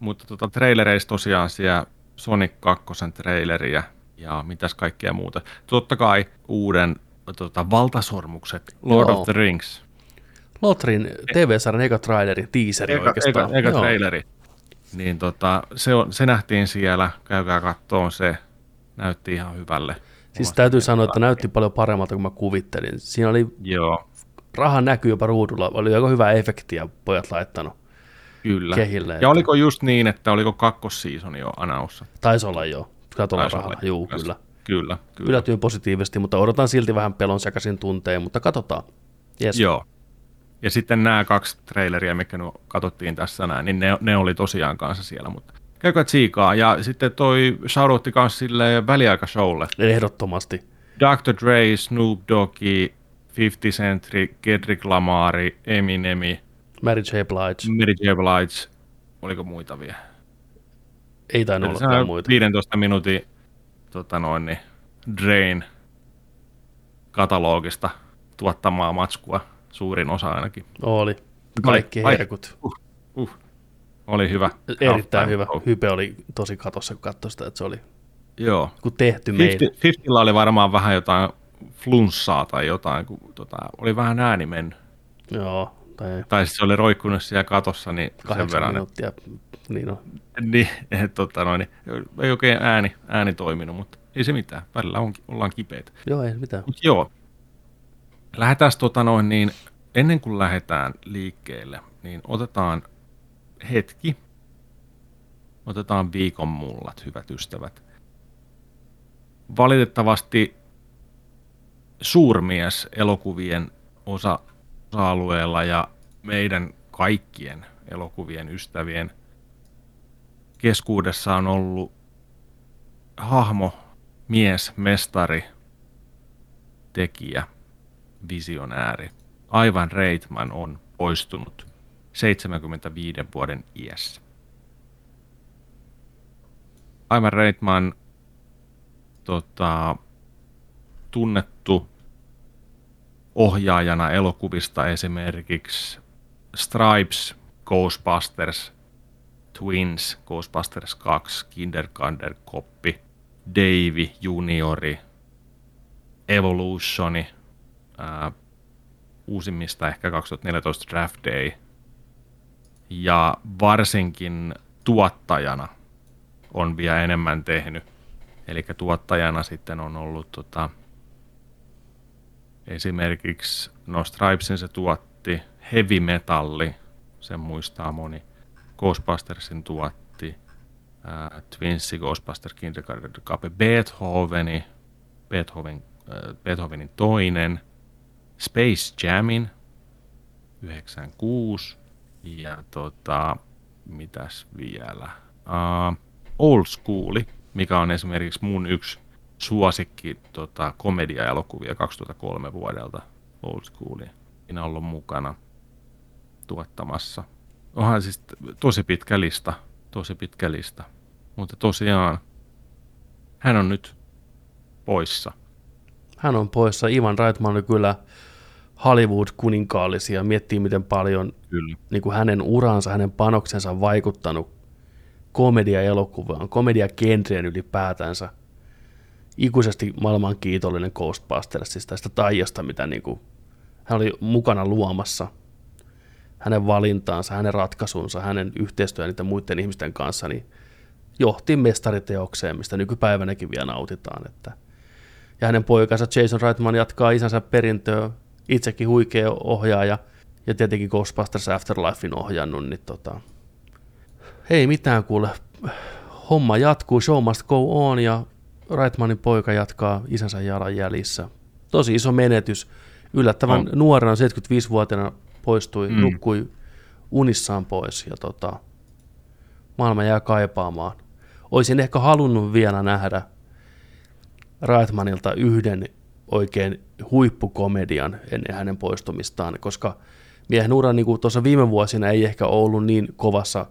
Mutta tota, trailereissa tosiaan siellä Sonic 2 traileria ja mitäs kaikkea muuta. Totta kai uuden tota, valtasormukset, Lord Joo. of the Rings. Lotrin TV-sarjan eka traileri, teaseri Eka, oikeastaan. eka, eka Joo. traileri. Niin tota, se, on, se nähtiin siellä, käykää kattoon se, näytti ihan hyvälle. Siis täytyy sanoa, että näytti paljon paremmalta kuin mä kuvittelin. Siinä oli, Joo, raha näkyy jopa ruudulla, oli aika hyvä efektiä pojat laittanut. kyllä. Kehille, Ja että- oliko just niin, että oliko kakkosseasoni jo anaussa? Taisi olla jo, katolla rahalla, juu, kyllä. kyllä. Kyllä. Yllätyin positiivisesti, mutta odotan silti vähän pelon sekaisin tunteen, mutta katsotaan. Yes. Joo. Ja sitten nämä kaksi traileria, mikä nu katsottiin tässä näin, niin ne, ne oli tosiaan kanssa siellä, mutta käykää tsiikaa. Ja sitten toi shoutoutti kanssa sille väliaikashowlle. Ehdottomasti. Dr. Dre, Snoop Doggy, 50 Cent, Kendrick Lamar, Eminemi, Mary J. Blige. Mary J. Blige, oliko muita vielä? Ei tainnut olla vielä muita. 15 minuutin tota noin, niin, Drain katalogista tuottamaa matskua, suurin osa ainakin. Oli. Kaikki Ai- herkut. Uh, uh. Oli hyvä. Erittäin hyvä. show. Hype oli tosi katossa, kun katsoi sitä, että se oli Joo. kun tehty meille. 50, 50 oli varmaan vähän jotain flunssaa tai jotain, kun tota, oli vähän ääni mennyt. Joo, tai Tai se oli roikkunut siellä katossa, niin sen verran. minuuttia. Niin on. Niin, et, tota, noin, niin, ei oikein ääni, ääni toiminut, mutta ei se mitään. Välillä on, ollaan kipeitä. Joo, ei mitään. Mut joo. Lähdetään tota noin, niin ennen kuin lähdetään liikkeelle, niin otetaan hetki. Otetaan viikon mullat, hyvät ystävät. Valitettavasti suurmies elokuvien osa, osa-alueella ja meidän kaikkien elokuvien ystävien keskuudessa on ollut hahmo, mies, mestari, tekijä, visionääri. Aivan Reitman on poistunut 75 vuoden iässä. Aivan Reitman tota, tunnettu ohjaajana elokuvista esimerkiksi Stripes, Ghostbusters, Twins, Ghostbusters 2, Kindergarten Koppi, Davy Juniori, Evolutioni, ää, uusimmista ehkä 2014 Draft Day, ja varsinkin tuottajana on vielä enemmän tehnyt. Eli tuottajana sitten on ollut tota, esimerkiksi no Stripesin se tuotti, Heavy Metalli, sen muistaa moni, Ghostbustersin tuotti, Twinsi, Ghostbusters, Kindergarten Cape, Beethoveni, Beethoven, äh, Beethovenin toinen, Space Jamin, 96, ja tota, mitäs vielä, uh, Old Schooli, mikä on esimerkiksi mun yksi suosikki tota, komedia-elokuvia 2003 vuodelta, Old Schoolia. Siinä ollut mukana tuottamassa. Onhan siis tosi pitkä lista, tosi pitkä lista. Mutta tosiaan, hän on nyt poissa. Hän on poissa. Ivan Reitman on kyllä Hollywood-kuninkaallisia. Miettii, miten paljon Kyllä. Niin kuin hänen uransa, hänen panoksensa on vaikuttanut komedia-elokuvaan, komedia-genreen ylipäätänsä. Ikuisesti maailman kiitollinen Ghostbustersista, tästä taijasta, mitä niin kuin hän oli mukana luomassa. Hänen valintaansa, hänen ratkaisunsa, hänen yhteistyön niiden muiden ihmisten kanssa, niin johti mestariteokseen, mistä nykypäivänäkin vielä nautitaan. Että. Ja hänen poikansa Jason Reitman jatkaa isänsä perintöä, itsekin huikea ohjaaja, ja tietenkin Ghostbusters Afterlifein ohjannut, niin tota, hei mitään kuule, homma jatkuu, show must go on, ja Reitmanin poika jatkaa isänsä jalanjäljissä. Tosi iso menetys. Yllättävän On. nuorena, 75-vuotiaana poistui, Mm. nukkui unissaan pois, ja tota, maailma jää kaipaamaan. Olisin ehkä halunnut vielä nähdä Reitmanilta yhden oikein huippukomedian ennen hänen poistumistaan, koska miehen ura niin kuin tuossa viime vuosina ei ehkä ollut niin kovassa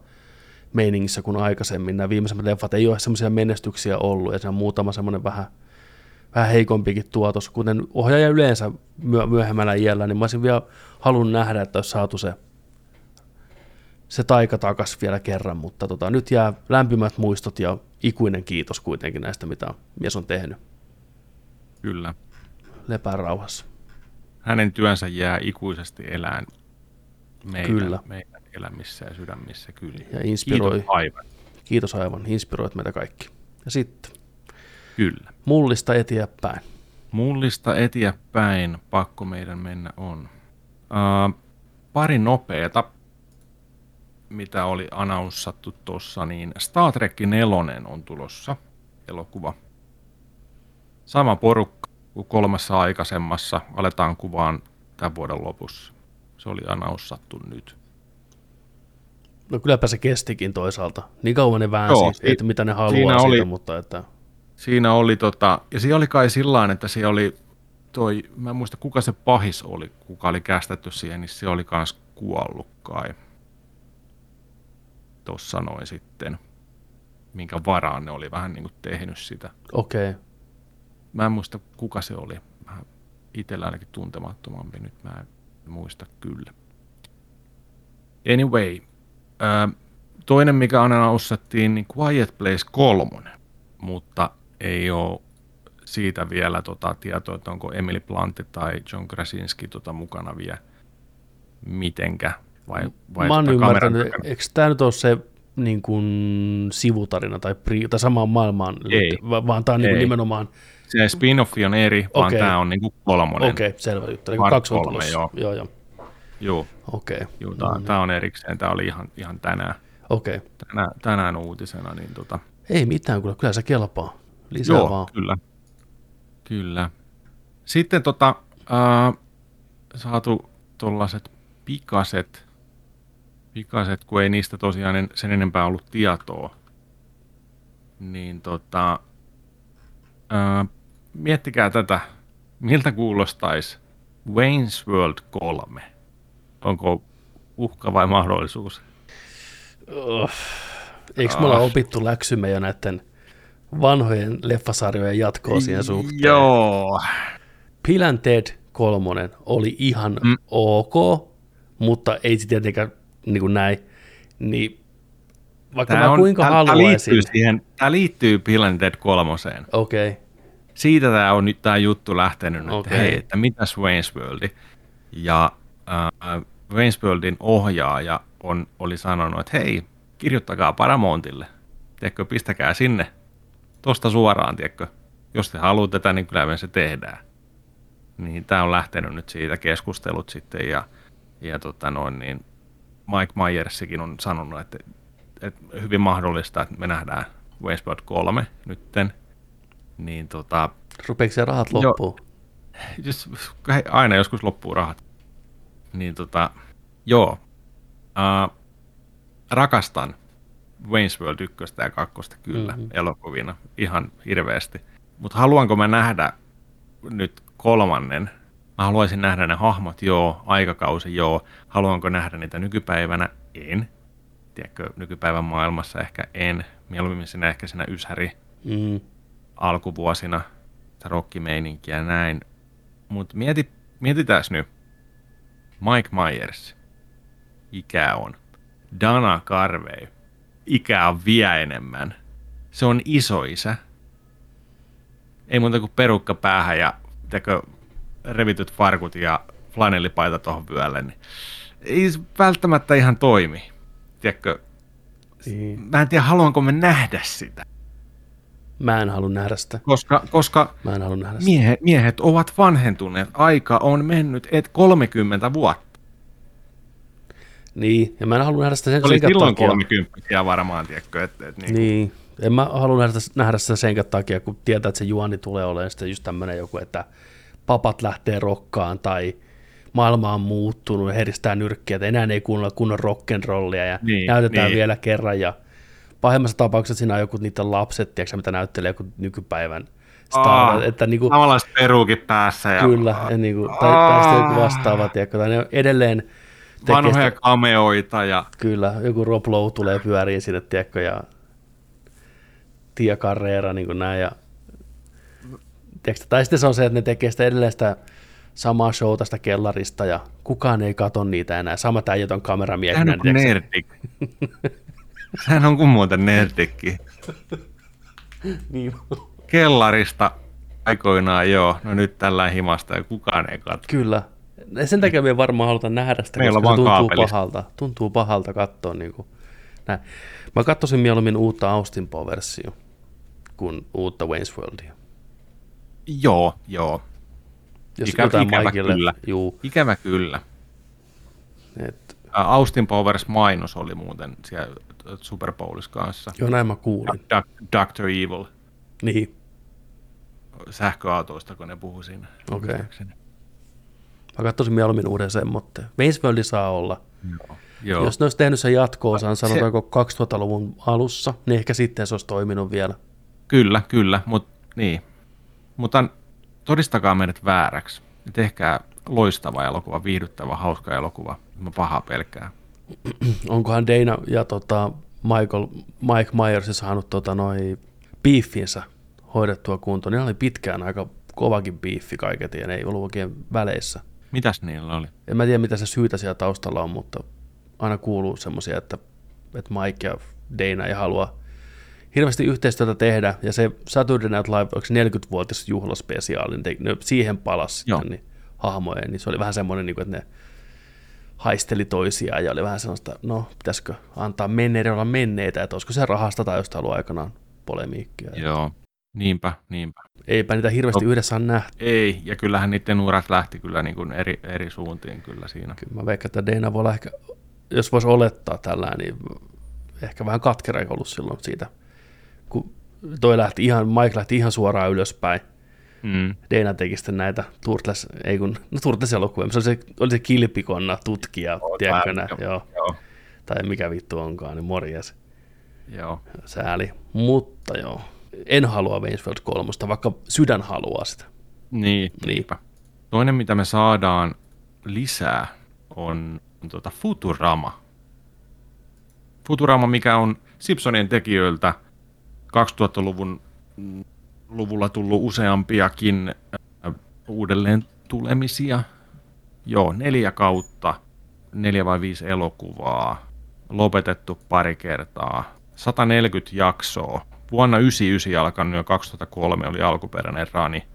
meiningissä kuin aikaisemmin. Nämä viimeisemmät leffat ei ole semmoisia menestyksiä ollut, ja se on muutama semmoinen vähän, vähän heikompikin tuotos, kuten ohjaaja yleensä myö- myöhemmällä iällä, niin mä olisin vielä halunnut nähdä, että olisi saatu se, se taika takas vielä kerran, mutta tota, nyt jää lämpimät muistot ja ikuinen kiitos kuitenkin näistä, mitä mies on tehnyt. Kyllä. Lepää rauhassa. Hänen työnsä jää ikuisesti elään meidän, Kyllä. meidän elämissä ja sydämissä. Kyllä. Ja inspiroi. Kiitos aivan. Kiitos aivan, inspiroit meitä kaikki. Ja sitten Kyllä. mullista eteenpäin. Mullista eteenpäin pakko meidän mennä on. Uh, pari nopeeta, mitä oli annoussattu tuossa, niin Star Trek 4 on tulossa elokuva. Sama porukka kuin kolmessa aikaisemmassa aletaan kuvaan tämän vuoden lopussa. Se oli annoussattu nyt. No kylläpä se kestikin toisaalta. Niin kauan ne väänsi, Joo, Joo, si- että mitä ne haluaa siinä siitä, oli- mutta että Siinä oli tota, ja siinä oli kai sillä että siellä oli toi, mä en muista kuka se pahis oli, kuka oli kästetty siihen, niin se oli kans kuollut kai. Tossa noin sitten, minkä varaan ne oli vähän niin kuin tehnyt sitä. okei. Okay. Mä en muista kuka se oli, vähän itsellä ainakin tuntemattomampi, nyt mä en muista kyllä. Anyway, ää, toinen mikä annoussattiin, niin Quiet Place 3, mutta ei ole siitä vielä tota, tietoa, että onko Emily Blunt tai John Krasinski tota, mukana vielä mitenkä. Vai, vai Mä oon tota ymmärtänyt, takana? eikö tämä nyt ole se niin kuin sivutarina tai, pri, tai samaan maailmaan, Ei. va- vaan tämä on niin kuin nimenomaan, Se spin-offi on eri, vaan Okei. tämä on niinku kolmonen. okei, okay, selvä juttu, Part kaksi on kolme, joo. Joo, joo, Joo, okei, joo No tämä, on erikseen. Tämä oli ihan, ihan tänään, okei. tänään, tänään uutisena. Niin tota, Ei mitään, kyllä, kyllä se kelpaa. Lisää Joo, vaan. kyllä. Kyllä. Sitten tota, ää, saatu tuollaiset pikaset, pikaset, kun ei niistä tosiaan en- sen enempää ollut tietoa, niin tota, ää, miettikää tätä, miltä kuulostaisi Wayne's World 3. Onko uhka vai mahdollisuus? Oh. Eikö me olla opittu läksymme jo näiden vanhojen leffasarjojen jatkoa siihen suhteen? Joo. Bill and Ted kolmonen oli ihan mm. ok, mutta ei se tietenkään niin kuin näin. Niin vaikka Tämä, mä on, kuinka tämä, tämä haluaisin. liittyy, siihen, tämä liittyy Bill and Ted kolmoseen. Okei, okay. Siitä tämä on nyt tämä juttu lähtenyt, että Okei. hei, että mitäs Wayne's World? Ja äh, Wayne's Worldin ohjaaja on, oli sanonut, että hei, kirjoittakaa Paramountille. Tiedätkö, pistäkää sinne tosta suoraan, tiedätkö. Jos te haluatte tätä, niin kyllä me se tehdään. Niin tämä on lähtenyt nyt siitä keskustelut sitten ja, ja tota noin, niin Mike Myersikin on sanonut, että, että hyvin mahdollista, että me nähdään Wayne's World 3 nytten. Niin tota, rupeeko se rahat loppuun? jos, aina joskus loppuu rahat. Niin tota, joo. Uh, rakastan Wayne's World 1 ja 2 kyllä Mhm. mm-hmm. elokuvina ihan hirveästi. Mutta haluanko mä nähdä nyt kolmannen? Mä haluaisin nähdä ne hahmot, joo. Aikakausi, joo. Haluanko nähdä niitä nykypäivänä? En. Tiedätkö, nykypäivän maailmassa ehkä en. Mieluummin sinä ehkä siinä Ysäri Mm. alkuvuosina, sitä rockimeininkiä ja näin. Mutta mieti, mietitään nyt. Mike Myers, ikä on. Dana Carvey, ikä on vielä enemmän. Se on isoisä. Ei muuta kuin perukka päähän ja teko, revityt farkut ja flanellipaita tuohon vyölle. Niin ei se välttämättä ihan toimi. Tiedätkö, Niin. mä en tiedä, haluanko me nähdä sitä. Mä en halua nähdä sitä. Koska, koska Mä en halua nähdä sitä. miehet, miehet ovat vanhentuneet. Aika on mennyt et 30 vuotta. Niin, ja mä en halua nähdä sitä sen, Oli senkään silloin takia. 30 varmaan, tiedätkö, että et, niin, Niin. En mä halua nähdä, nähdä sitä senkään takia, kun tietää, että se juoni tulee olemaan sitten just tämmöinen joku, että papat lähtee rokkaan tai maailma on muuttunut, heristää nyrkkiä, että enää ei kuunnella kunnon rock'n'rollia ja Niin, näytetään niin. vielä kerran ja pahimmassa tapauksessa siinä on joku niiden lapset, tiedätkö, mitä näyttelee joku nykypäivän Aa, että niinku, Samanlaiset perukin päässä ja kyllä, ja niinku, tai, tai sitten joku vastaava, tiedätkö, tai ne edelleen vanhoja sitä, kameoita ja Kyllä, joku Rob Lowe tulee pyöriin sinne, tiedätkö, ja Tia Carrera, niin kuin näin, ja tiedätkö, tai sitten se on se, että ne tekee sitä edelleen sitä samaa showta sitä kellarista, ja kukaan ei kato niitä enää. Sama äijät on Sehän kameramiehenä. on kuin nerdik. Sehän on kuin muuten nerdikki. Niin. Kellarista aikoinaan joo, no nyt tällä himasta ja kukaan ei katso. Kyllä. Sen takia me varmaan haluta nähdä sitä, Meillä koska se tuntuu kaapelista. pahalta. Tuntuu pahalta katsoa. Niin kuin, näin. Mä katsoisin mieluummin uutta Austin Powersio kuin uutta Wayne's Worldia. Joo, joo. Jos Ikä- ikävä Mikelle, kyllä. Juu, Ikävä kyllä. et, Austin Powers mainos oli muuten siellä Super Bowlissa kanssa. joo näin mä kuulin. Dr. Evil Niin, sähköautoista, kun ne puhui siinä. Okei. Muistaakseni. Mä katsoisin mieluummin uuden semmoitteen. Wayne's World saa olla. Joo. Joo. Jos ne olisi tehnyt sen jatko-osan, Se- sanotaanko 2000-luvun alussa, niin ehkä sitten se olisi toiminut vielä. Kyllä, kyllä, mutta niin. Mutta todistakaa meidät vääräksi. Tehkää loistava elokuva, viihdyttävä, hauska elokuva. Mä pahaa pelkää. Onkohan Dana ja tota Michael, Mike Myers saanut tota noi beefinsä hoidettua kuntoon. Niillä oli pitkään aika kovakin biiffi kaiketi ja ne ei ollut oikein väleissä. Mitäs niillä oli? En mä tiedä, mitä se syytä siellä taustalla on, mutta aina kuuluu semmoisia, että, että Mike ja Dana ei halua hirveästi yhteistyötä tehdä, ja se Saturday Night Live, onko se 40-vuotis juhlaspesiaali, niin ne siihen palasi Joo. sitten niin hahmoja, niin se oli vähän semmoinen, niin kuin, että ne haisteli toisiaan, ja oli vähän sellaista, no, pitäisikö antaa menneiden olla menneitä, että olisiko se rahasta tai jostain ollut aikanaan polemiikkia. Joo. Niinpä, niinpä. Eipä niitä hirveästi No. yhdessä on nähty. Ei, ja kyllähän niiden urat lähti kyllä niin kuin eri, eri suuntiin kyllä siinä. Kyllä mä veikkaan, että Dana voi olla ehkä, jos voisi olettaa tällä, niin ehkä vähän katkera ollut silloin siitä, kun toi lähti ihan, Mike lähti ihan suoraan ylöspäin. Mm. Dana teki sitten näitä Turtles, ei kun, no Turtles-elokuvia, se oli se, oli se kilpikonna tutkija, tiedätkö nää, joo, Joo, tai mikä vittu onkaan, niin morjes, joo. sääli. Mutta joo, en halua Waynesfield kolmosta, vaikka sydän haluaa sitä. Niin, Niin. niinpä. Toinen, mitä me saadaan lisää, on, on tota Futurama. Futurama, mikä on Simpsonien tekijöiltä 2000-luvun mm, luvulla tullut useampiakin äh, uudelleen tulemisia. Joo, neljä kautta, neljä vai viisi elokuvaa, lopetettu pari kertaa, 140 jaksoa. Vuonna 99 alkanut jo 2003 oli alkuperäinen rani.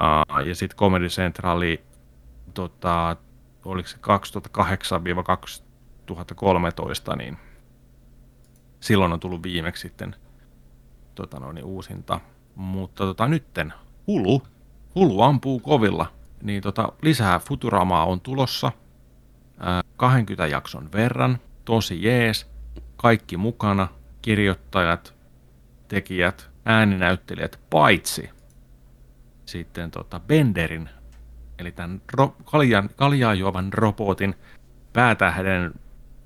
Uh, ja sitten Comedy Centrali, tota, oliko se 2008-2013, niin silloin on tullut viimeksi sitten tota noin, uusinta. Mutta tota, nytten Hulu, Hulu ampuu kovilla, niin tota, lisää Futuramaa on tulossa ää, 20 jakson verran, tosi jees, kaikki mukana, kirjoittajat, tekijät, ääninäyttelijät, paitsi sitten tota Benderin, eli tämän ro- kaljan, kaljaa juovan robotin päätähden,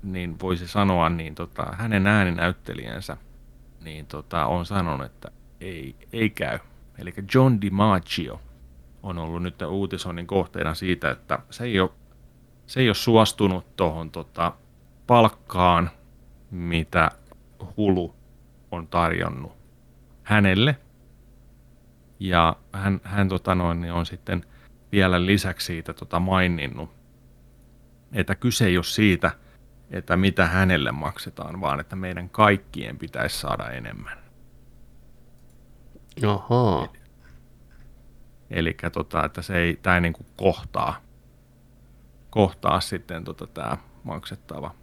niin voisi sanoa, niin tota, hänen ääninäyttelijänsä niin tota, on sanonut, että ei, ei käy. Eli John DiMaggio on ollut nyt uutisoinnin kohteena siitä, että se ei ole, se ei ole suostunut tuohon tota, palkkaan, mitä Hulu on tarjonnut hänelle. Ja hän, hän tota noin, niin on sitten vielä lisäksi siitä tota maininnut, että kyse ei ole siitä, että mitä hänelle maksetaan, vaan että meidän kaikkien pitäisi saada enemmän. Ahaa. Eli tota, että se ei, tämä ei niin kohtaa, kohtaa sitten tota, tämä maksettava,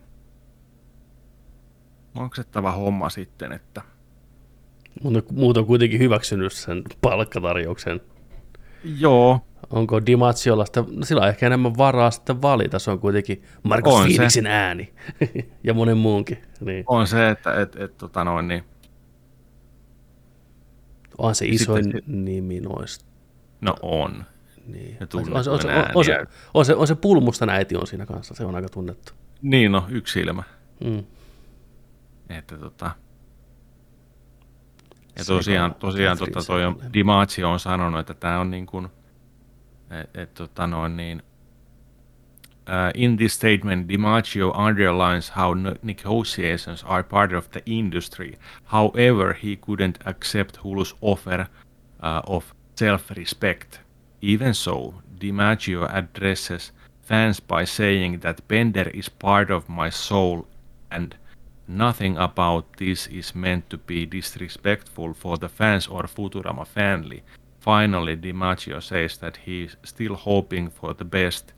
maksettava homma sitten, että Mutta muut on kuitenkin hyväksynyt sen palkkatarjouksen. joo, Onko Dimaziolla sitä, no sillä on ehkä enemmän varaa sitten valita, se on kuitenkin Markus On se. Ääni ja monen muunkin. Niin. on se, että et, et, tota noin, niin, On se isoin Sitten nimi noista. no on. Niin. Ja On, se, on, se, on, se, on, se, on se Pulmustan äiti on siinä kanssa, se on aika tunnettu. Niin no, yksi silmä. Mm. Että tota, ja tosiaan, tosiaan tota, toi on. Dimaggio on sanonut, että tämä on niin kuin, et, et, tota noin niin, uh, in this statement, DiMaggio underlines how negotiations are part of the industry. However, he couldn't accept Hulu's offer uh, of self-respect. Even so, DiMaggio addresses fans by saying that Bender is part of my soul and nothing about this is meant to be disrespectful for the fans or Futurama family. Finally, DiMaggio says that he is still hoping for the best,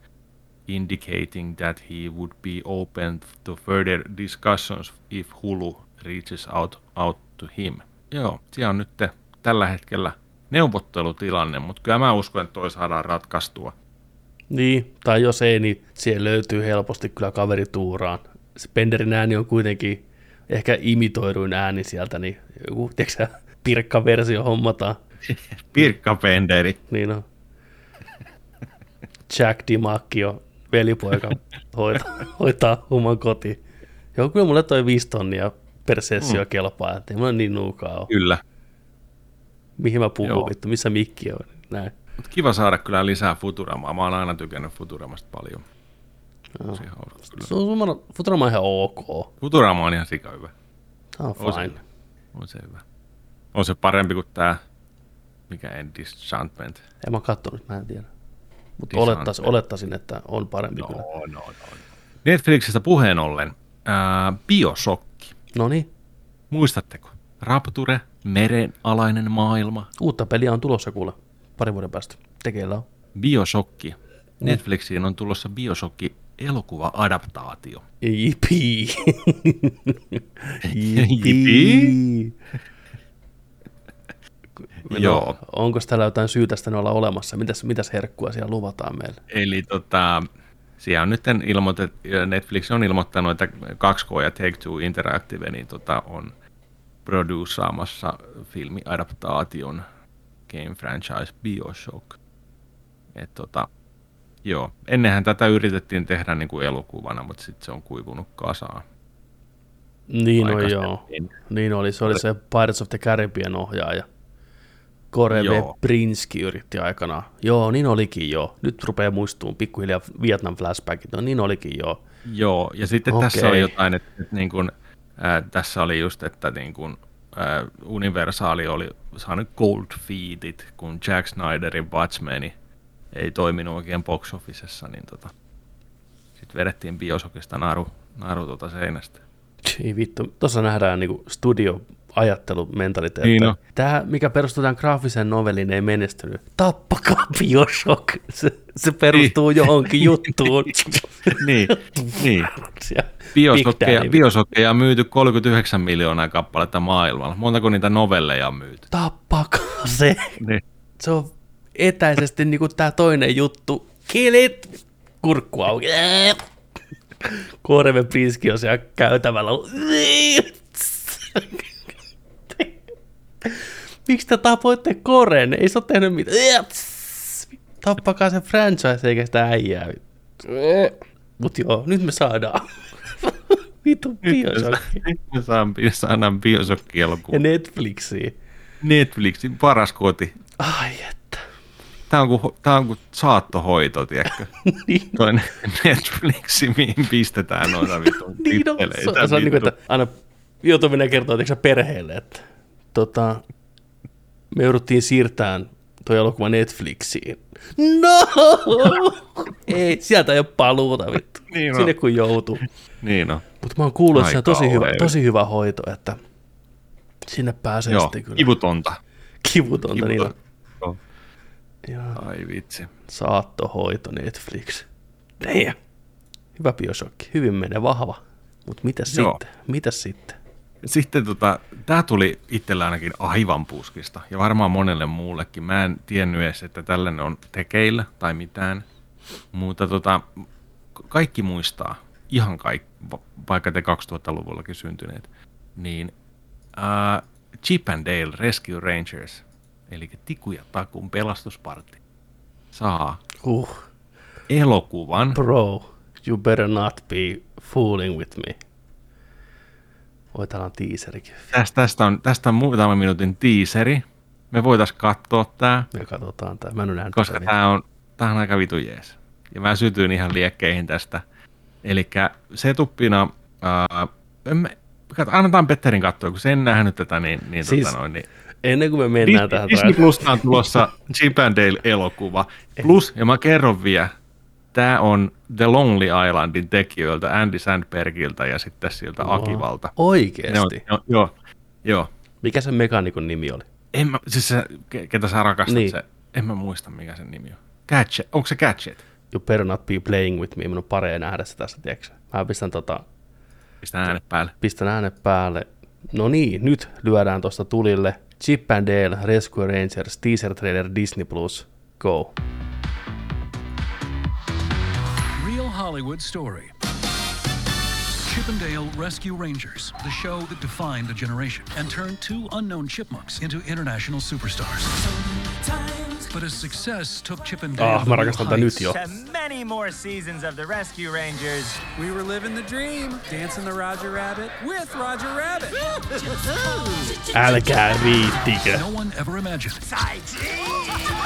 indicating that he would be open to further discussions if Hulu reaches out, out to him. Joo, siellä on nyt tällä hetkellä neuvottelutilanne, mutta kyllä mä uskon, että toi saadaan ratkaistua. Niin, tai jos ei, niin siellä löytyy helposti kyllä kaverituuraan. Spenderin ääni on kuitenkin ehkä imitoiduin ääni sieltä, niin joku, tiedätkö pirkka-versio hommataan. Pirkka Penderi. Niin on. Jack Dimacchio, velipoika, hoitaa, hoitaa humman kotiin. Joo, kyllä mulle toi viisi tonnia per sessio mm. kelpaa, että ei mulla niin nuukaa ole. Kyllä. Mihin mä puhun Joo. vittu, missä mikki on, näin. Mut kiva saada kyllä lisää Futuramaa. Mä oon aina tykännyt Futuramasta paljon. Tosi hauska. Se on Futurama- Futurama on ihan ok. Futurama on ihan sika hyvä. Tämä on On se fine. hyvä. On se hyvä. On se parempi kuin tää, mikä en Disenchantment. En mä kattonut, mä en tiedä. Mutta olettais, olettaisin, että on parempi kyllä. No, no, no. Netflixistä puheen ollen, ää, Biosokki. No niin, Muistatteko? Rapture, merenalainen maailma, uutta peliä on tulossa kuule. Pari vuoden päästä. Tekeillä on. Biosokki. Netflixiin on tulossa Biosokki elokuva-adaptaatio. Jipi. Jipi. Joo. Onko täällä jotain syytä sitten olla olemassa? Mitäs, mitäs herkkua siellä luvataan meille? Eli tota, siellä on nyt ilmoitet, Netflix on ilmoittanut, että 2K ja Take-Two Interactive niin tota, on produsaamassa filmiadaptaation game franchise Bioshock. Et tota, joo, ennenhän tätä yritettiin tehdä niin kuin elokuvana, mutta sitten se on kuivunut kasaan. Niin no aikaisemmin. joo. Niin oli, se oli se Pirates of the Caribbean ohjaaja. Kore Joo. Brinski yritti aikanaan. Joo, niin olikin joo. Nyt rupeaa muistuun pikkuhiljaa Vietnam flashbackit. No niin olikin joo. Joo, ja sitten Okei. tässä oli jotain, että, että niin kuin, ää, tässä oli just, että niin kuin, ää, Universali oli saanut gold feedit, kun Jack Snyderin Watchmeni ei toiminut oikein box officessa, niin tota, sitten vedettiin Biosokista naru, naru tuota seinästä. Ei vittu. Tuossa nähdään niinku studio ajattelumentaliteetti. Niin no. Tämä, mikä perustuu tämän graafisen noveliin, ei menestynyt. Tappakaa Bioshock. Se, se perustuu johonkin juttuun. niin, niin. Ja Biosokkeja, Big Daddy. biosokkeja on myyty 39 miljoonaa kappaletta maailmalla. Montako niitä novelleja on myyty? Tappakaa se. Niin. Se on etäisesti niinku tää toinen juttu. Kill it! Kurkku auki. Koreve Prinski on siellä käytävällä. Miksi te tapoitte Koren? Ei se ole tehnyt mitään. Tappakaa se franchise eikä sitä äijää. Mut joo, nyt me saadaan. Vitu Bioshock. Nyt me saan- saadaan Ja Biosokki-elokuva. Netflixiin. Netflixin paras koti. Ai että. Tämä on kuin, tää on kuin saattohoito, tiedätkö? Niin. Toi Netflixi, mihin pistetään noita vitun Niin on, se, se on niin kuin, että aina joutuminen kertoo tiedätkö, perheelle, että tota, me jouduttiin siirtämään tuo elokuva Netflixiin. No! ei, sieltä ei ole paluuta vittu. Niin. Sinne kun joutuu. Niin on. Mutta mä oon kuullut, että se on tosi hyvä, tosi hyvä hoito, että sinne pääsee Joo, sitten kyllä. kivutonta. Kivutonta, niin on. Joo. Ai vitsi. Saattohoito Netflix. Damn. Hyvä biosokki, hyvin menee vahva. Mutta mitäs Joo. sitten? Mitäs sitten? Sitten tota, tämä tuli itsellä ainakin aivan puskista ja varmaan monelle muullekin. Mä en tiennyt edes, että tällainen on tekeillä tai mitään. Mutta tota, kaikki muistaa, ihan kaikki, va- vaikka te 2000-luvullakin syntyneet, niin ää, Chip and Dale Rescue Rangers, eli Tiku ja Takun pelastusparti, saa Uh. elokuvan. Bro, you better not be fooling with me. Oi, täällä on teaserikin. Tästä, tästä, on, tästä on muutaman minuutin tiiseri. Me voitais katsoa tää. Me katsotaan tää. Mä en nähnyt koska tämä on, tää on aika vitu jees. Ja mä sytyin ihan liekkeihin tästä. Eli setuppina, ää, emme, kato, annetaan Petterin katsoa, kun sen nähnyt tätä, niin, niin, Siis tota noin, niin. Ennen kuin me mennään Disney, tähän Disney Plusta on tulossa Chip and Dale-elokuva. Plus, ja mä kerron vielä, tämä on The Lonely Islandin tekijöiltä, Andy Sandbergiltä ja sitten siltä Wow. Akivalta. Ne on, Oikeesti. jo, joo, joo. Mikä sen mekaanikon nimi oli? En mä, siis se, ke- ketä sä rakastat Niin. se, en mä muista mikä sen nimi on. Gadget, onko se Gadget? You better not be playing with me. Minun on pare nähdä se tässä, tiedätkö? Mä pistän, tota, Pistä äänet päälle. pistän äänet päälle. No niin, nyt lyödään tuosta tulille. Chip and Dale Rescue Rangers teaser trailer Disney Plus. Go. Real Hollywood story. Chippendale Rescue Rangers, the show that defined a generation and turned two unknown chipmunks into international superstars. But his success took Chippendale Ah, to mä new rakastan tätä nyt to many more seasons of the Rescue Rangers. We were living the dream, dancing the Roger Rabbit with Roger Rabbit. Älkää viittikö. no one ever imagined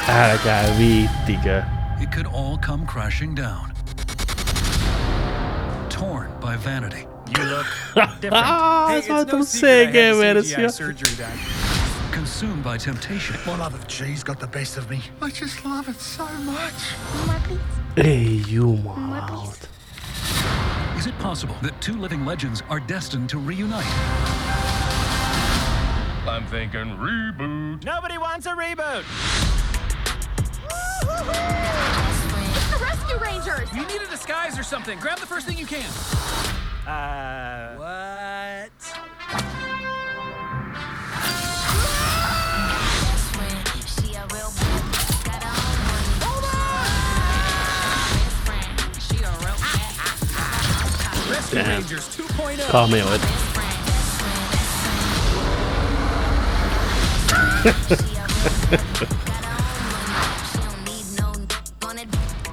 Älkää viittikö. it could all come crashing down. Torn by vanity, You look different. Ah, Hey, se it's on no tullut secret I had CG-versio. CGI surgery done. Consumed by temptation, My love of cheese got the best of me. I just love it so much. Ei jumalauta. is it possible that two living legends are destined to reunite? I'm thinking reboot. Nobody wants a reboot. It's The Rescue Rangers! You need a disguise or something. Grab the first thing you can. Uh, What? Damn. Rangers oh. 2.0. Kameoita.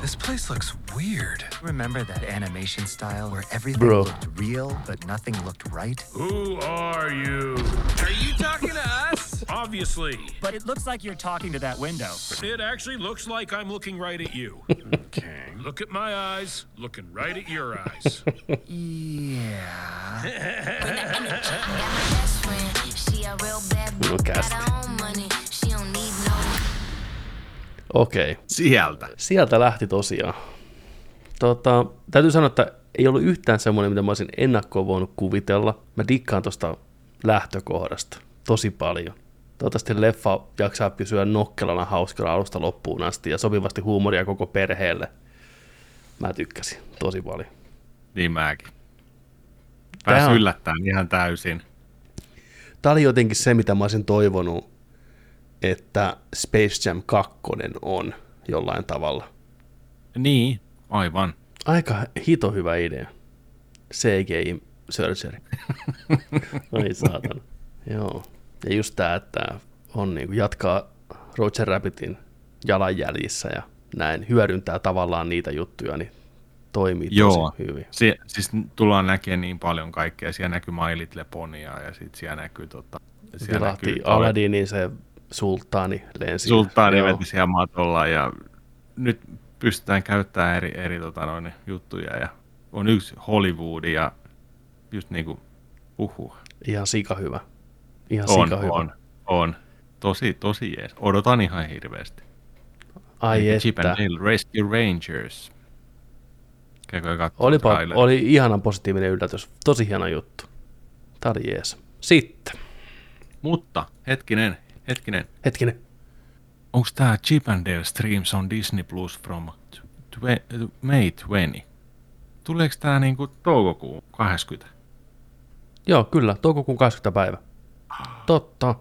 This place looks weird. remember that animation style where everything Bro. looked real but nothing looked right? Who are you? Are you talking to us? Yes, obviously. But it looks like you're talking to that window. It actually looks like I'm looking right at you. Okay. Look at my eyes, looking right at your eyes. Yeah. Okei. Okay. Sieltä. Sieltä lähti tosiaan. Tota, täytyy sanoa, että ei ollut yhtään semmoinen, mitä mä olisin ennakkoon voinut kuvitella. Mä dikkaan tosta lähtökohdasta tosi paljon. Toivottavasti leffa jaksaa pysyä nokkelana hauskana alusta loppuun asti ja sopivasti huumoria koko perheelle. Mä tykkäsin tosi paljon. Niin mäkin. Pääs on- yllättämään ihan täysin. Tämä oli jotenkin se, mitä mä olisin toivonut, että Space Jam 2 on jollain tavalla. Niin, aivan. Aika hito hyvä idea. CGI surgery. Ai saatana. Joo. Ja just tää, että on niinku jatkaa Roger Rabbitin jalanjäljissä ja näin hyödyntää tavallaan niitä juttuja, niin toimii tosi Joo. hyvin. Sie, siis tullaan näkemään niin paljon kaikkea. Siellä näkyy My Little Ponya ja sitten siellä näkyy tota... Siellä Vilahti näkyy Aladdinin se sultaani lensi. Sultaani Joo. veti siellä matolla ja nyt pystytään käyttämään eri, eri tota, noin, juttuja ja on yksi Hollywood ja just niinku uhu. Ihan sika hyvä. Ihan On, hyvä. on, on. Tosi, tosi jees. Odotan ihan hirveästi. Ai Chip että. and Dale Rescue Rangers. Käykö Olipa, oli ihanan positiivinen yllätys. Tosi hieno juttu. Tää oli jees. Sitten. Mutta, hetkinen, hetkinen. Hetkinen. Onko tämä Chip and Dale Streams on Disney Plus from May 20? Tuleeko tämä niinku toukokuun 20? Joo, kyllä. Toukokuun 20. päivä. Totta.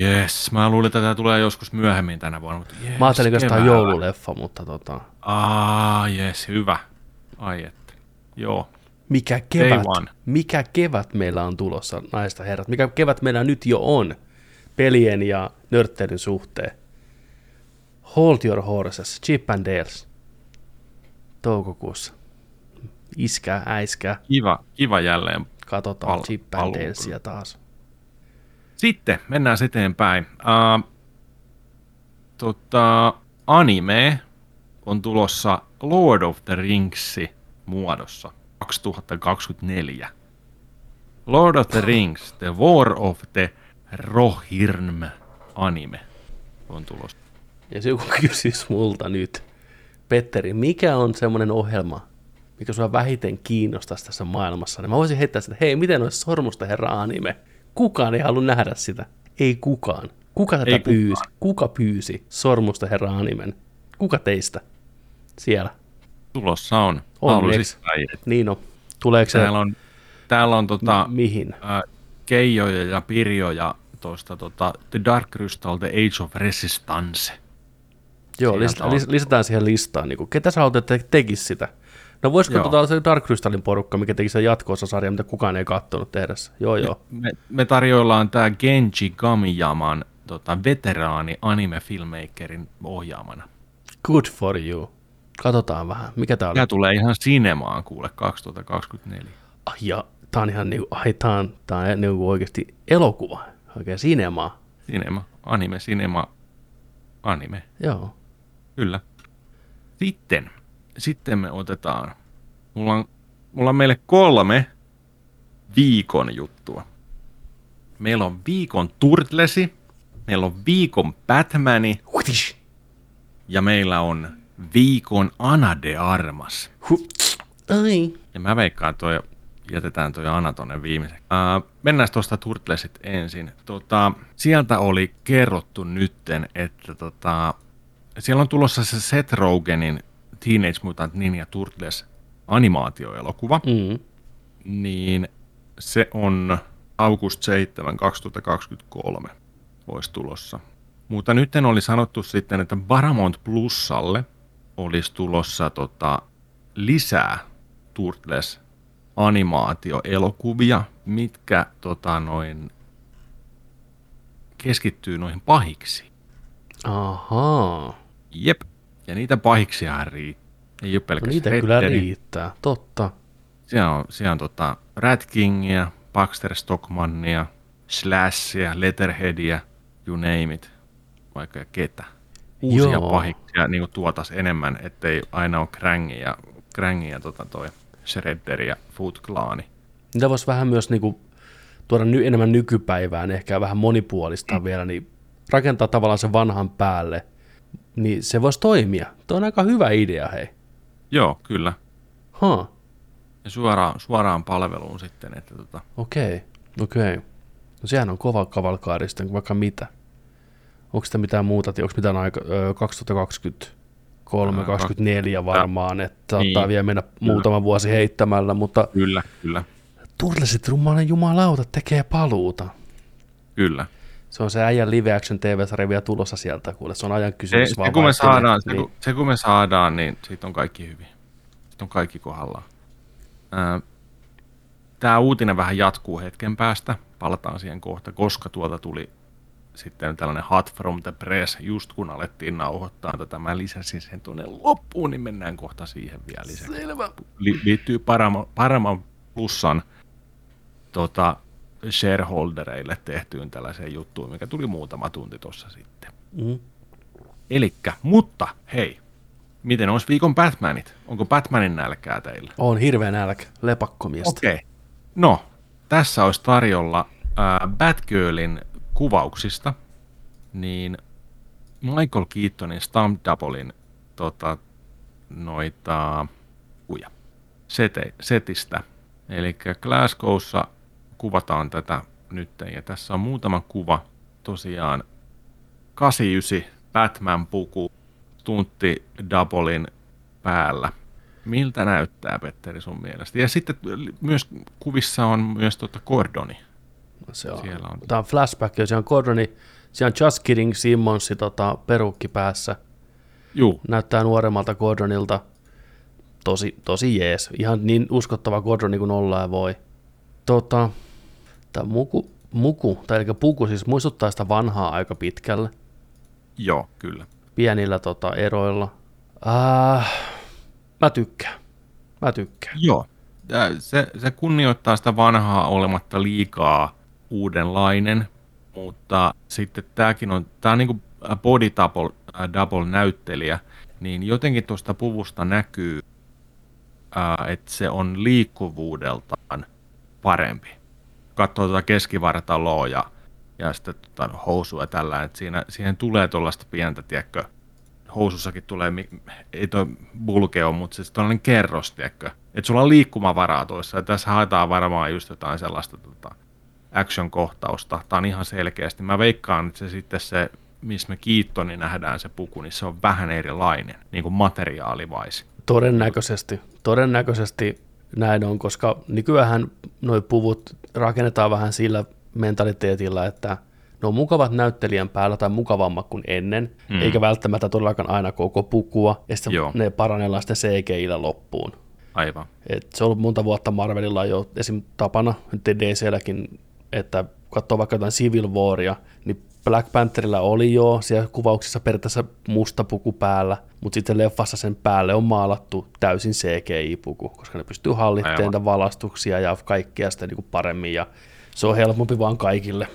Yes, mä luulin, että tämä tulee joskus myöhemmin tänä vuonna. Mutta yes, Mä ajattelin, että tämä on joululeffa, mutta tota... Aa, yes, hyvä. Ai että. Joo. Mikä kevät, mikä kevät meillä on tulossa, naista herrat? Mikä kevät meillä nyt jo on pelien ja nörtteilyn suhteen? Hold your horses, Chip and Dales. Toukokuussa. Iskää, äiskää. Kiva, kiva jälleen. Katsotaan Pal- Chip and Dalesia taas. Sitten mennään eteenpäin. Uh, tota, anime on tulossa Lord of the Ringsi muodossa 2024. Lord of the Rings, The War of the Rohirrim anime on tulossa. Jos joku kysyisi multa nyt, Petteri, mikä on semmoinen ohjelma, mikä sua vähiten kiinnostaisi tässä maailmassa, niin mä voisin heittää sitä, että hei, miten olisi Sormusten herra anime? Kukaan ei halua nähdä sitä. Ei kukaan. Kuka tätä Ei ei kukaan. pyysi? Kuka pyysi Sormusten herra animen? Kuka teistä? Siellä. Tulossa on. Onneksi. Laulusis Niin on. Tuleeko se Täällä on, täällä on tota, mihin? ää, Keijoja ja Pirjoja tuosta tota, The Dark Crystal, The Age of Resistance. Joo, on. lis- lisätään siihen listaan. Niin kuin, ketä sä haluat, että tekisi sitä? No voisiko Joo. tota se Dark Crystalin porukka, mikä teki sen jatko sarja, mitä kukaan ei kattonut tehdä? Joo, joo. Me, me tarjoillaan tämä Genji Kamiyaman tota, veteraani anime-filmmakerin ohjaamana. Good for you. Katsotaan vähän. Mikä tää? Tämä tulee ihan sinemaan kuule 2024. Ai, ja tää on ihan niinku, ai tää on, tää on niinku oikeasti elokuva. Oikein sinema. Sinema, anime, sinema, anime, Joo. kyllä. Sitten, sitten me otetaan, mulla on, mulla on meille kolme viikon juttua. Meillä on viikon Turtlesi, meillä on viikon Batmani ja meillä on viikon Ana de Armas. Ai. Ja mä veikkaan toi, jätetään toi Ana tonne viimeisen. Uh, mennään tuosta Turtlesit ensin. Tota, sieltä oli kerrottu nytten, että tota, siellä on tulossa se Seth Rogenin Teenage Mutant Ninja Turtles animaatioelokuva. Mm. Niin se on august 7 2023 olisi tulossa. Mutta nyt oli sanottu sitten, että Paramount Plusalle olisi tulossa tota, lisää Turtles animaatioelokuvia, mitkä tota, noin, keskittyy noihin pahiksi. Ahaa. Jep. Ja niitä pahiksia riittää. Ei ole No pelkästään niitä kyllä Riddleri. riittää. Totta. Siellä on, siellä on tota Rat Kingia, Baxter Stockmannia, Slashia, Letterheadia, you name it, vaikka ja ketä. Uusia Joo. pahiksia niin tuotas enemmän, ettei aina ole Krängi ja, Krängi ja tota toi Shredder ja Foot Clani. Niitä voisi vähän myös niinku tuoda ny- enemmän nykypäivään, ehkä vähän monipuolista mm. vielä, niin rakentaa tavallaan sen vanhan päälle, niin se voisi toimia. Tuo on aika hyvä idea, hei. Joo, kyllä. Huh. Ja suoraan, suoraan palveluun sitten, että tota, Okei, okei. No sehän on kova kavalkaari sitten, vaikka mitä. Onko sitä mitään muuta, onko mitään aika, ö, 2023, Ää, 2024 varmaan, että saattaa niin, vielä mennä muutama vuosi heittämällä, mutta kyllä, kyllä, Turtlesit rummanen jumalauta tekee paluuta. kyllä. Se on se äijän live action TV-sarja vielä tulossa sieltä, kuule. Se on ajan Se, kysymys se, vaan. kun me saadaan, ne- se, kun, se kun me saadaan, niin siitä on kaikki hyvin. Siitä on kaikki kohdallaan. Tämä uutinen vähän jatkuu hetken päästä. Palataan siihen kohta, koska tuolta tuli sitten tällainen hot from the press, just kun alettiin nauhoittaa tätä. Mä lisäsin sen tuonne loppuun, niin mennään kohta siihen vielä lisäksi. Selvä. Li, liittyy Paramount, Paramount Plusan tota, shareholdereille tehtyyn tällaiseen juttuun, mikä tuli muutama tunti tuossa sitten. Mm. Elikkä, mutta hei, miten olisi viikon Batmanit? Onko Batmanin nälkää teillä? On hirveä nälkä, lepakkomiestä. Okei. Okay. No, tässä olisi tarjolla äh, Batgirlin kuvauksista, niin Michael Keatonin Stamp Doublein tota, noita kuja sete, setistä. Eli Glasgowssa kuvataan tätä nyt, ja tässä on muutama kuva tosiaan 89 Batman-puku tuntti Doublein päällä. Miltä näyttää, Petteri, sun mielestä? Ja sitten myös kuvissa on myös tuota Gordoni. Se on. Siellä on. Tämä on flashback, ja siellä on Gordoni, siellä on Just Kidding Simmonsi tota, perukki päässä. Juu, Näyttää nuoremmalta Gordonilta. Tosi, tosi jees. Ihan niin uskottava Gordoni kuin ollaan voi. Tota, tämä muku, muku, tai eli puku siis muistuttaa sitä vanhaa aika pitkälle. joo, kyllä. Pienillä tota, eroilla. Äh, mä tykkään. Mä tykkään. Joo. Se, se kunnioittaa sitä vanhaa olematta liikaa uudenlainen, mutta sitten tämäkin on, tämä on niin kuin body double, äh, double näyttelijä, niin jotenkin tuosta puvusta näkyy, ää, että se on liikkuvuudeltaan parempi. Katsoo tuota keskivartaloa ja, ja sitten tota housua ja tällä, että siinä, siihen tulee tuollaista pientä, tiedätkö, housussakin tulee, ei toi bulkeo, mutta siis tuollainen kerros, tiedätkö, että sulla on liikkumavaraa tuossa, ja tässä haetaan varmaan just jotain sellaista tota, action-kohtausta, tämä on ihan selkeästi, mä veikkaan, että se sitten se, missä me kiittoni nähdään se puku, niin se on vähän erilainen, niin kuin materiaalivais. Todennäköisesti, todennäköisesti näin on, koska nykyään nuo puvut rakennetaan vähän sillä mentaliteetilla, että ne on mukavat näyttelijän päällä tai mukavammat kuin ennen, Mm. mm. eikä välttämättä todellakaan aina koko pukua, ja sitten Joo. ne parannellaan sitten CGI-llä loppuun. Aivan. Et se on ollut monta vuotta Marvelilla jo esim. tapana, nyt DClläkin, että katsoo vaikka jotain Civil Waria, niin Black Pantherilla oli jo siellä kuvauksissa periaatteessa musta puku päällä, mutta sitten leffassa sen päälle on maalattu täysin CGI-puku, koska ne pystyy niitä valastuksia ja kaikkea sitä niin kuin paremmin, ja se on helpompi vaan kaikille,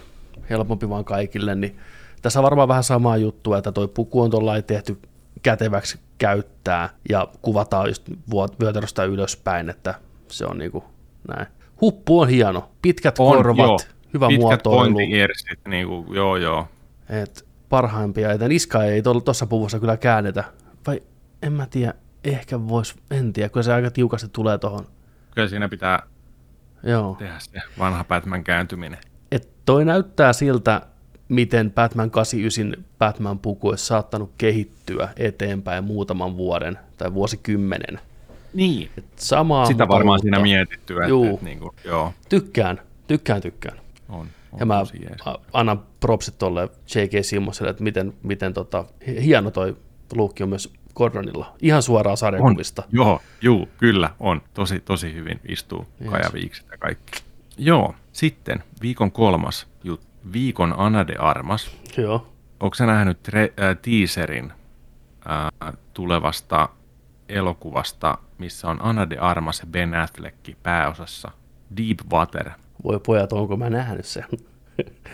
helpompi vaan kaikille, niin tässä on varmaan vähän samaa juttua, että toi puku on tuollain tehty käteväksi käyttää ja kuvataan just vyötäröstä ylöspäin, että se on niinku näin. Huppu on hieno, pitkät On, korvat, joo. Hyvä Pitkät muotoilu, earsit, niin kuin, joo joo. et parhaimpia, että niska ei tuossa puvussa kyllä käännetä, vai en mä tiedä, ehkä vois, en tiedä, kun se aika tiukasti tulee tuohon, Kyllä siinä pitää joo. tehdä se vanha Batman kääntyminen. Et toi näyttää siltä, miten Batman 89 Batman-puku olisi saattanut kehittyä eteenpäin muutaman vuoden tai vuosikymmenen. Niin. Samaa Sitä varmaan siinä mietitty, että, Juu. että niin kuin, joo, Tykkään, tykkään, tykkään. On, on Ja mä annan propsit tolle J.K. Simmonselle, että miten, miten tota, hi- hieno toi luukki on myös Gordonilla. Ihan suoraan On, sarjakuvista. joo, juu, kyllä, on. Tosi, tosi hyvin istuu Yes. kajaviikset ja kaikki. Joo, sitten viikon kolmas juttu. Viikon Ana de Armas. Joo. Onko sä nähnyt tre- äh, teaserin äh, tulevasta elokuvasta, missä on Ana de Armas ja Ben Affleck pääosassa? Deep Water. Voi pojat, onko mä nähnyt sen?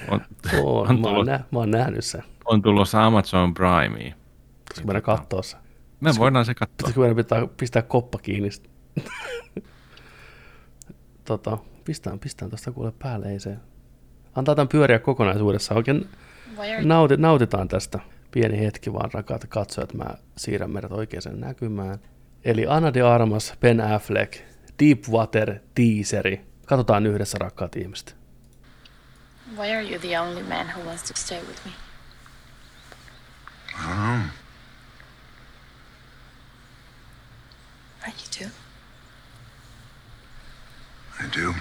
On, Oo, on, mä, oon tullut, nä- mä oon nähnyt sen. on tulossa Amazon Primeen. Pitäisikö mennä kattoo se? Me voidaan se katsoa. Pitäisikö meidän pitää pistää koppa kiinni? tota, pistään, pistään tuosta kuule päälle, ei se. Antaa tämän pyöriä kokonaisuudessaan. Oikein nauti, nautitaan tästä. Pieni hetki vaan, rakkaat katsojat, mä siirrän meidät oikeaan näkymään. Eli Anna de Armas, Ben Affleck, Deepwater teaseri. Katsotaan yhdessä, rakkaat ihmiset. Why are you the only man who wants to stay with me? Are you too? I do.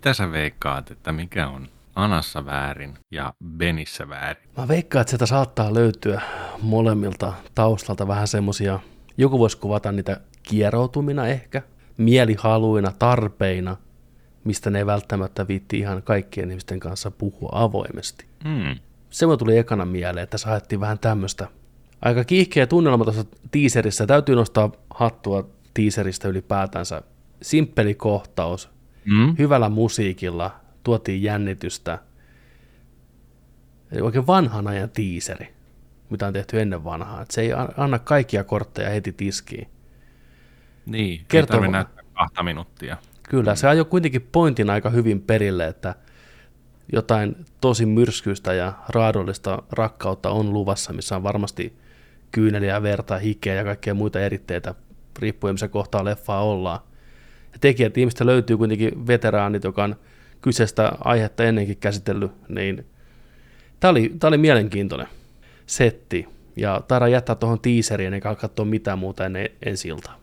Mitä sä veikkaat, että mikä on Anassa väärin ja Benissä väärin? Mä veikkaan, että sieltä saattaa löytyä molemmilta taustalta vähän semmosia, joku voisi kuvata niitä kieroutumina ehkä, mielihaluina, tarpeina, mistä ne ei välttämättä viitti ihan kaikkien ihmisten kanssa puhua avoimesti. Hmm. Se mulle tuli ekana mieleen, että saettiin vähän tämmöistä aika kiihkeä tunnelma tuossa tiiserissä. Täytyy nostaa hattua tiiseristä ylipäätänsä. Simppeli kohtaus, Mm? hyvällä musiikilla, tuotiin jännitystä. Eli oikein vanhan ajan tiiseri, mitä on tehty ennen vanhaa. Et se ei anna kaikkia kortteja heti tiskiin. Niin, Kertoo- ei näyttää kahta minuuttia. Kyllä, se ajoi kuitenkin pointin aika hyvin perille, että jotain tosi myrskyistä ja raadollista rakkautta on luvassa, missä on varmasti kyyneliä, verta, hikeä ja kaikkea muita eritteitä, riippuen missä kohtaa leffaa ollaan. Ja tekijät ihmistä löytyy kuitenkin veteraanit, joka on kyseistä aihetta ennenkin käsitellyt, niin tämä oli, oli mielenkiintoinen setti. Ja taidaan jättää tuohon teaseriin, eikä katsoa mitään muuta ennen ensi iltaa.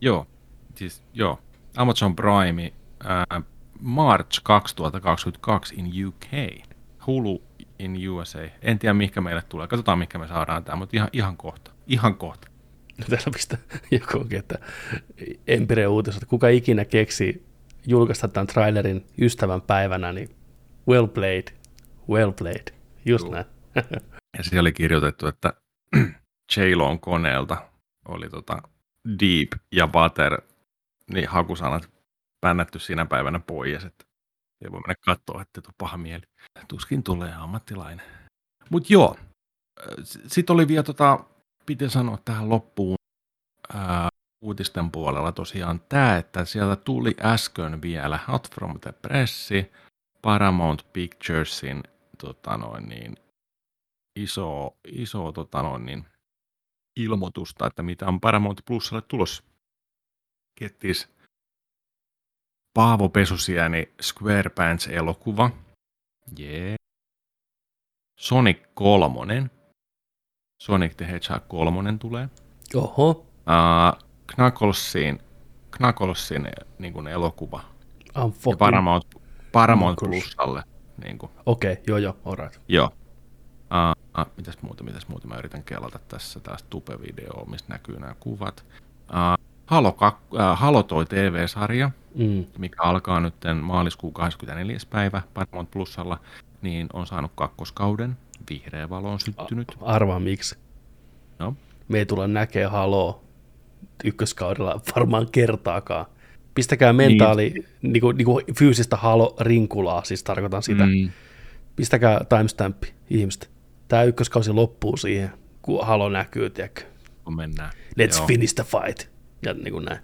Joo, siis joo. Amazon Prime ää, March 2022 in UK. Hulu in USA. En tiedä, mikä meille tulee. Katsotaan, mikä me saadaan tämä, mutta ihan, ihan kohta. Ihan kohta. Täällä pistä joku onkin, että Empire uutiset, kuka ikinä keksi julkaista tämän trailerin ystävän päivänä, niin well played, well played, just Juu. näin. Ja siellä oli kirjoitettu, että j on koneelta oli tota Deep ja Butter, niin hakusanat pännätty siinä päivänä pois, että ei voi mennä katsoa, että tuu paha mieli. Tuskin tulee ammattilainen. Mutta joo, sitten oli vielä, tota, piti sanoa tähän loppuun ää, uutisten puolella tosiaan tämä, että sieltä tuli äsken vielä Hot from the Pressi, Paramount Picturesin tota noin, niin, iso, iso tota noin, niin, ilmoitusta, että mitä on Paramount Plusalle tulossa. Kettis Paavo Pesusieni SquarePants-elokuva. Jee. Sonic 3. Sonic the Hedgehog 3 tulee. Oho, Uh, Knucklesin, Knucklesin niin kuin elokuva. I'm Ja fucking... Paramount, Paramount Knuckles. Plusalle. Niin. Okei, okay, joo joo, alright. Joo. Uh, uh, mitäs muuta, mitäs muuta mä yritän kelata tässä taas tupe-video, mistä näkyy nämä kuvat. Uh, Halo, kak, uh, Halo toi TV-sarja, Mm. mikä alkaa nyt maaliskuun 24. päivä Paramount Plusalla, niin on saanut kakkoskauden. Vihreä valo on syttynyt. Arvaa miksi. No. Me ei tulla näkee haloo ykköskaudella varmaan kertaakaan. Pistäkää mentaali, niin. niinku, niinku fyysistä halo-rinkulaa, siis tarkoitan sitä. Mm. Mm, Pistäkää timestampi ihmiset. Tämä ykköskausi loppuu siihen, kun halo näkyy, tiedätkö. kun mennään. Let's Joo. finish the fight. Ja niin kuin näin.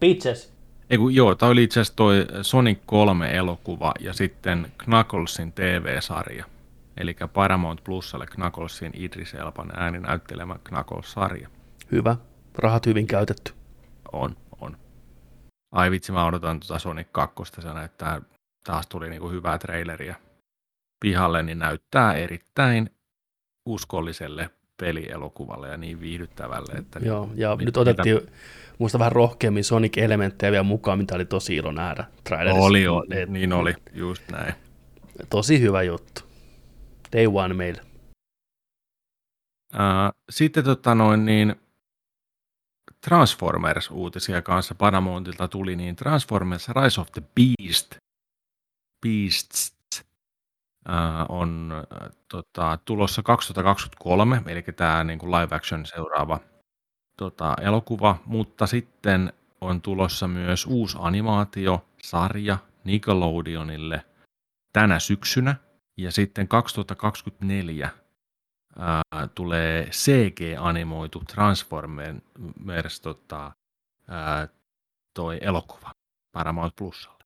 Bitches. Ei, kun, joo, tämä oli itse asiassa toi Sonic 3 elokuva ja sitten Knucklesin TV-sarja. Eli Paramount Plusalle Knucklesin Idris Elban ääninäyttelemä Knuckles-sarja. Hyvä. Rahat hyvin käytetty. On, on. Ai vitsi, mä odotan tuota Sonic 2, se näyttää taas tuli niin kuin hyvää traileria pihalle, niin näyttää erittäin uskolliselle pelielokuvalle ja niin viihdyttävälle. Että Joo, ja mit, nyt otettiin muista vähän rohkeammin Sonic-elementtejä vielä mukaan, mitä oli tosi ilo nähdä trailerissa. Oli, oli niin oli, just näin. Tosi hyvä juttu. Day one meille. Uh, sitten tota noin, niin Transformers-uutisia kanssa Paramountilta tuli, niin Transformers Rise of the Beast, Beasts uh, on uh, tota, tulossa 2023, eli tämä niin kuin live action seuraava tota, elokuva, mutta sitten on tulossa myös uusi animaatiosarja Nickelodeonille tänä syksynä, ja sitten 2024 ää, tulee CG-animoitu Transformers tota, ää, toi elokuva Paramount Plusalle.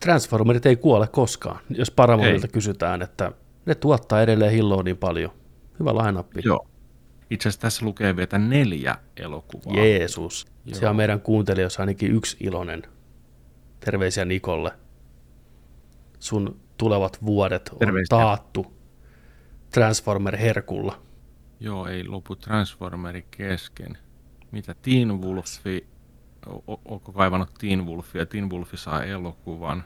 Transformerit ei kuole koskaan, jos Paramountilta kysytään, että ne tuottaa edelleen hilloa niin paljon. Hyvä lainappi. Joo. Itse asiassa tässä lukee vielä neljä elokuvaa. Jeesus. Joo. Se on meidän kuuntelijoissa ainakin yksi iloinen. Terveisiä Nikolle. Sun tulevat vuodet on Terveisiä. taattu Transformer-herkulla. Joo, ei lopu Transformeri kesken. Mitä Teen Wolfi, onko kaivannut Teen Wolfia? Teen Wolfi saa elokuvan.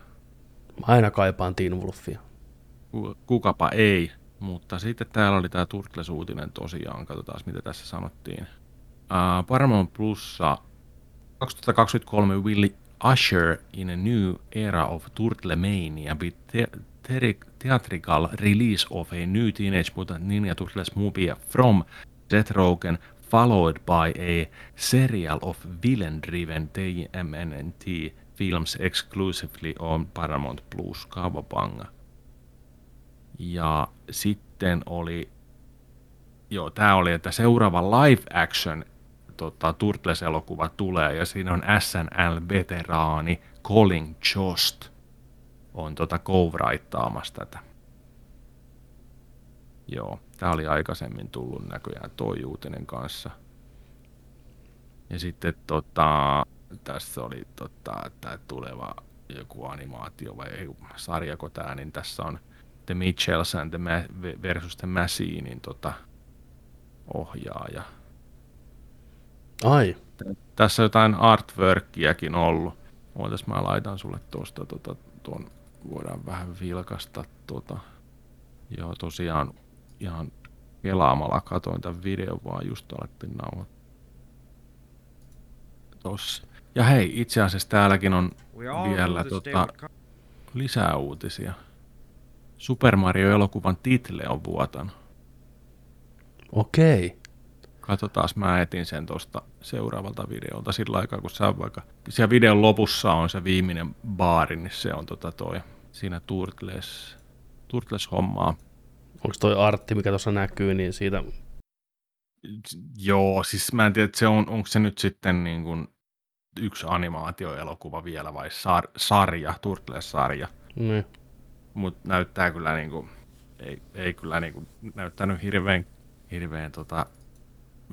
Mä aina kaipaan Teen Wolfia. Kukapa ei, mutta sitten täällä oli tämä Turtles-uutinen tosiaan, katsotaan mitä tässä sanottiin. Uh, Paramount Plussa 2023 will usher in a new era of Turtlemania with theatrical release of a new Teenage Mutant Ninja Turtles movie from Seth Rogen, followed by a serial of villain-driven TMNT films exclusively on Paramount Plus Kavabanga. Ja sitten oli, joo, tämä oli, että seuraava live action tota, Turtles-elokuva tulee, ja siinä on SNL-veteraani Colin Jost – on tota kovraittaamassa tätä. Joo, tämä oli aikaisemmin tullut näköjään toi uutinen kanssa. Ja sitten tota, tässä oli tota, tämä tuleva joku animaatio vai ei, sarjako tämä, niin tässä on The Mitchells and the Ma- versus the Machinein tota, ohjaaja. Ai. Tässä on jotain artworkiakin ollut. Ootas mä laitan sulle tuosta tota, tuon voidaan vähän vilkasta tuota. Joo, tosiaan ihan kelaamalla katoin tämän videon, vaan just alettiin nauhoittaa. Tossa. Ja hei, itse asiassa täälläkin on vielä tota, lisää uutisia. Super Mario-elokuvan title on vuotanut. Okei. Katsotaan, mä etin sen tuosta seuraavalta videolta sillä aikaa, kun sä vaikka... Siellä videon lopussa on se viimeinen baari, niin se on tota toi, siinä Turtles, Turtles-hommaa. Onko toi artti, mikä tuossa näkyy, niin siitä... Joo, siis mä en tiedä, että se on, onko se nyt sitten niin kuin yksi animaatioelokuva vielä vai sar, sarja, Turtles-sarja. Mm. Mutta näyttää kyllä niin kuin, ei, ei kyllä niin kuin näyttänyt hirveän, hirveän tota,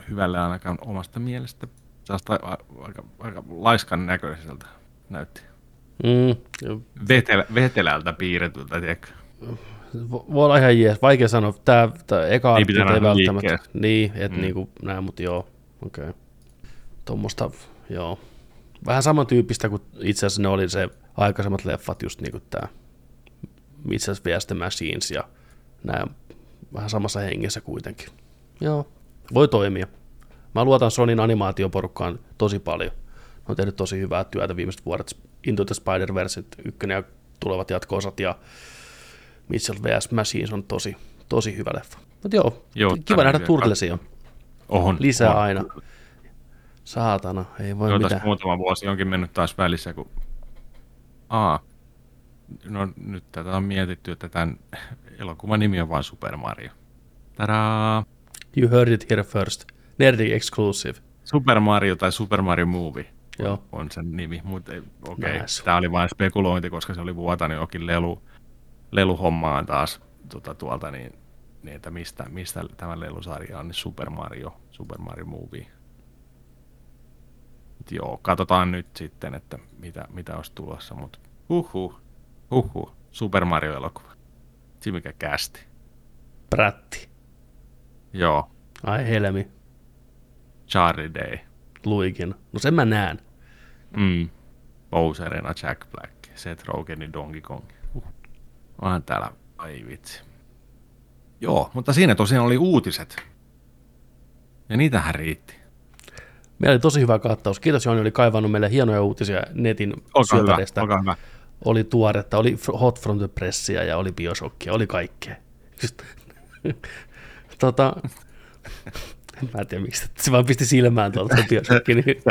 hyvälle ainakaan omasta mielestä. Saasta aika, aika laiskan näköiseltä näytti. Mm, Vetel, vetelältä piirretyltä, tiedätkö? Voi olla ihan jees. Vaikea sanoa. Tämä, tämä eka ei, ei välttämättä. Niin, että mm. niinku näin, mutta joo. Okei. Okay. Tuommoista, joo. Vähän samantyyppistä kuin itse asiassa ne oli se aikaisemmat leffat, just niin kuin tämä itse asiassa. Machines ja nämä vähän samassa hengessä kuitenkin. Joo, voi toimia. Mä luotan Sonin animaatioporukkaan tosi paljon. Ne on tehnyt tosi hyvää työtä viimeiset vuodet. Into the Spider-Verse ykkönen ja tulevat jatko-osat ja Mitchell vs. Machines on tosi, tosi hyvä leffa. Mutta joo, joo kiva nähdä Turtlesia. Ohon, Lisää ohon. aina. Saatana, ei voi joo, mitään. muutama vuosi onkin mennyt taas välissä, kun... Aa, no nyt tätä on mietitty, että tämän elokuvan nimi on vain Super Mario. Tadaa! You heard it here first. Nerdy exclusive. Super Mario tai Super Mario Movie Joo. on sen nimi, mutta okei, okay. Nice. tämä oli vain spekulointi, koska se oli vuotanut jokin lelu, leluhommaan taas tota, tuolta, niin, niin, että mistä, mistä tämä lelusarja on, niin Super Mario, Super Mario Movie. Mut joo, katsotaan nyt sitten, että mitä, mitä olisi tulossa, mutta huhhuh. Huhhuh. Super Mario-elokuva. Siinä mikä kästi. Prätti. Joo. Ai helmi. Charlie Day. Luikin. No sen mä näen. Mm. Bowserina Jack Black. Seth Rogenin Donkey Kong. Uh. Onhan täällä, ai vitsi. Joo, mutta siinä tosiaan oli uutiset. Ja niitähän riitti. Meillä oli tosi hyvä kattaus. Kiitos Jooni, oli kaivannut meille hienoja uutisia netin Olkaa syöpäreistä. hyvä. Oli tuoretta, oli Hot from the Pressia ja oli Bioshockia, oli kaikkea. Just, tota, mä en tiedä miksi, se vaan pisti silmään tuolta Bioshocki, niin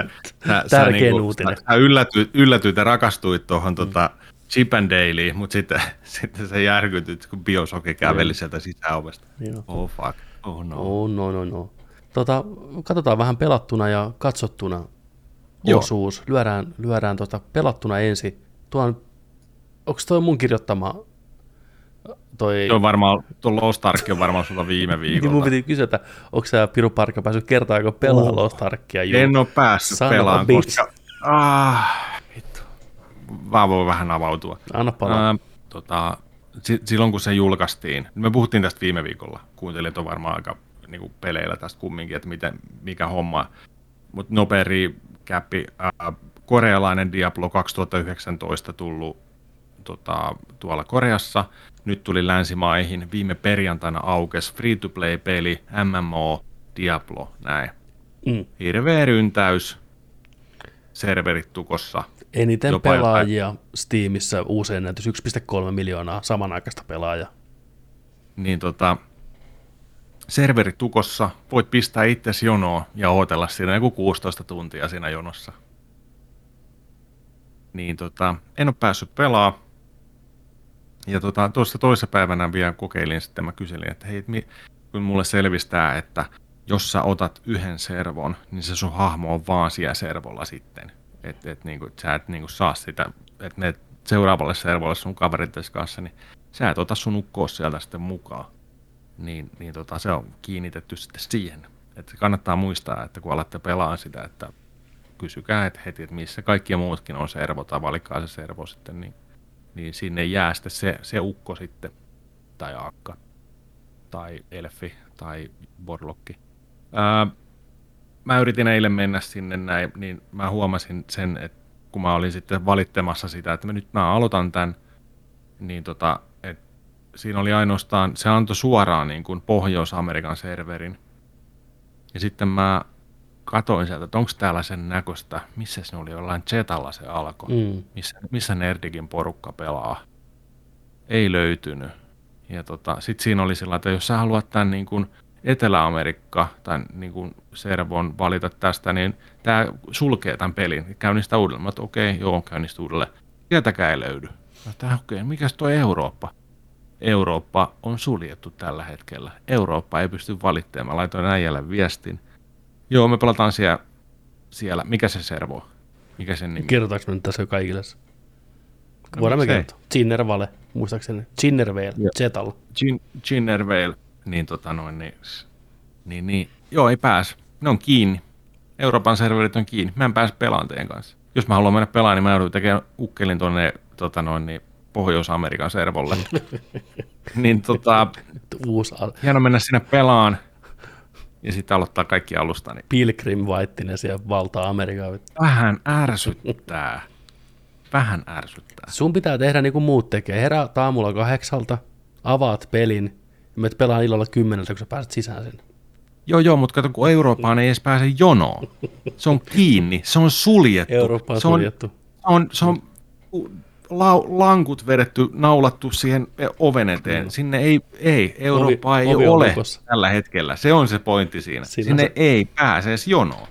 Sä, tärkein niinku- uutinen. Sä yllätyit, yllätyit ja rakastuit tuohon tota Chip and Dalyin, mutta sitten, sitten sä järkytyt, kun Bioshock käveli sieltä sisäovesta. Joo. Oh fuck. Oh no. Oh, no, no, no. Tota, katsotaan vähän pelattuna ja katsottuna Joo. osuus. Lyödään, lyödään tota pelattuna ensin. Tuo on, onko toi mun kirjoittama toi... Se on varmaan, tuo Lost Ark on varmaan sulla viime Niin mun viikolla. piti kysyä, että onko sä Piru Parkka päässyt kertaakaan pelaa Oh. Lost Arkia? En ole päässyt a pelaamaan, bitch. koska... Ah, vittu. Vaan voi vähän avautua. Anna palaa. Ää, tota, si- silloin kun se julkaistiin, me puhuttiin tästä viime viikolla, kuuntelijat on varmaan aika niin kuin peleillä tästä kumminkin, että miten, mikä homma. Mutta nopea recappi, ää, korealainen Diablo 2019 tullut tota, tuolla Koreassa, nyt tuli länsimaihin, viime perjantaina aukes free-to-play-peli, MMO, Diablo, näin. Mm. Hirveä ryntäys, serverit tukossa, Eniten jopa pelaajia Steamissa uusi ennätys 1,3 miljoonaa samanaikaista pelaajaa. niin tota, serverit tukossa, voit pistää itsesi jonoon ja odotella siinä joku 16 tuntia siinä jonossa. Niin tota, en ole päässyt pelaa. Ja tota, tuossa toisessa päivänä vielä kokeilin sitten, mä kyselin, että hei, kun mulle selvistää, että jos sä otat yhden servon, niin se sun hahmo on vaan siellä servolla sitten. Että et, niinku, et sä et niinku saa sitä, että ne seuraavalle servolle sun kaverit kanssa, niin sä et ota sun ukkoa sieltä sitten mukaan. Niin, niin tota, se on kiinnitetty sitten siihen. Että kannattaa muistaa, että kun alatte pelaa sitä, että kysykää että heti, että missä kaikki muutkin on servo, tai valitkaa se servo sitten, niin, niin sinne jää sitten se, se ukko sitten, tai akka, tai elfi, tai borlokki. Ää, mä yritin eilen mennä sinne näin, niin mä huomasin sen, että kun mä olin sitten valittamassa sitä, että mä nyt mä aloitan tämän, niin tota, et siinä oli ainoastaan, se antoi suoraan niin kuin Pohjois-Amerikan serverin. Ja sitten mä katoin sieltä, että onko täällä sen näköistä, missä se oli, jollain Zetalla se alkoi, Mm. missä, missä Nerdikin porukka pelaa. Ei löytynyt. Ja tota, sitten siinä oli sillä, että jos sä haluat tämän niin kuin Etelä-Amerikka tai niin kuin servon valita tästä, niin tämä sulkee tämän pelin. Käynnistä uudelleen. Mä okei, joo, käynnistä uudelleen. Sieltäkään ei löydy. Mä okei, okay, mikäs tuo Eurooppa? Eurooppa on suljettu tällä hetkellä. Eurooppa ei pysty valittamaan. Mä laitoin äijälle viestin. Joo, me pelataan siellä. siellä. Mikä se servo? Mikä sen nimi? Kerrotaanko me nyt tässä kaikille? Voidaan me kertoa. Ginner Vale, muistaakseni. Ginner Vale, Joo. Zetalla. Gin, Ginnervale, niin tota noin, niin, niin, niin, joo ei pääs. Ne on kiinni. Euroopan serverit on kiinni. Mä en pääse pelaamaan teidän kanssa. Jos mä haluan mennä pelaamaan, niin mä joudun tekemään ukkelin tuonne tota noin, niin Pohjois-Amerikan servolle. niin tota, Uusi hieno mennä sinne pelaan ja sitten aloittaa kaikki alusta. Niin Pilgrim Whiteinen siellä valtaa Amerikaa. vähän ärsyttää. Vähän ärsyttää. Sun pitää tehdä niin kuin muut tekee. Heräät aamulla kahdeksalta, avaat pelin, ja menet pelaa illalla kymmeneltä, kun sä pääset sisään sinne. Joo, joo, mutta kato, kun Eurooppaan ei edes pääse jonoon. Se on kiinni, se on suljettu. Eurooppa on se on, suljettu. on, se on lau, lankut vedetty, naulattu siihen oven eteen. Sinne ei, ei Eurooppa ei ovi ole lukossa. tällä hetkellä. Se on se pointti siinä. Siinä Sinne se- ei pääse edes jonoon.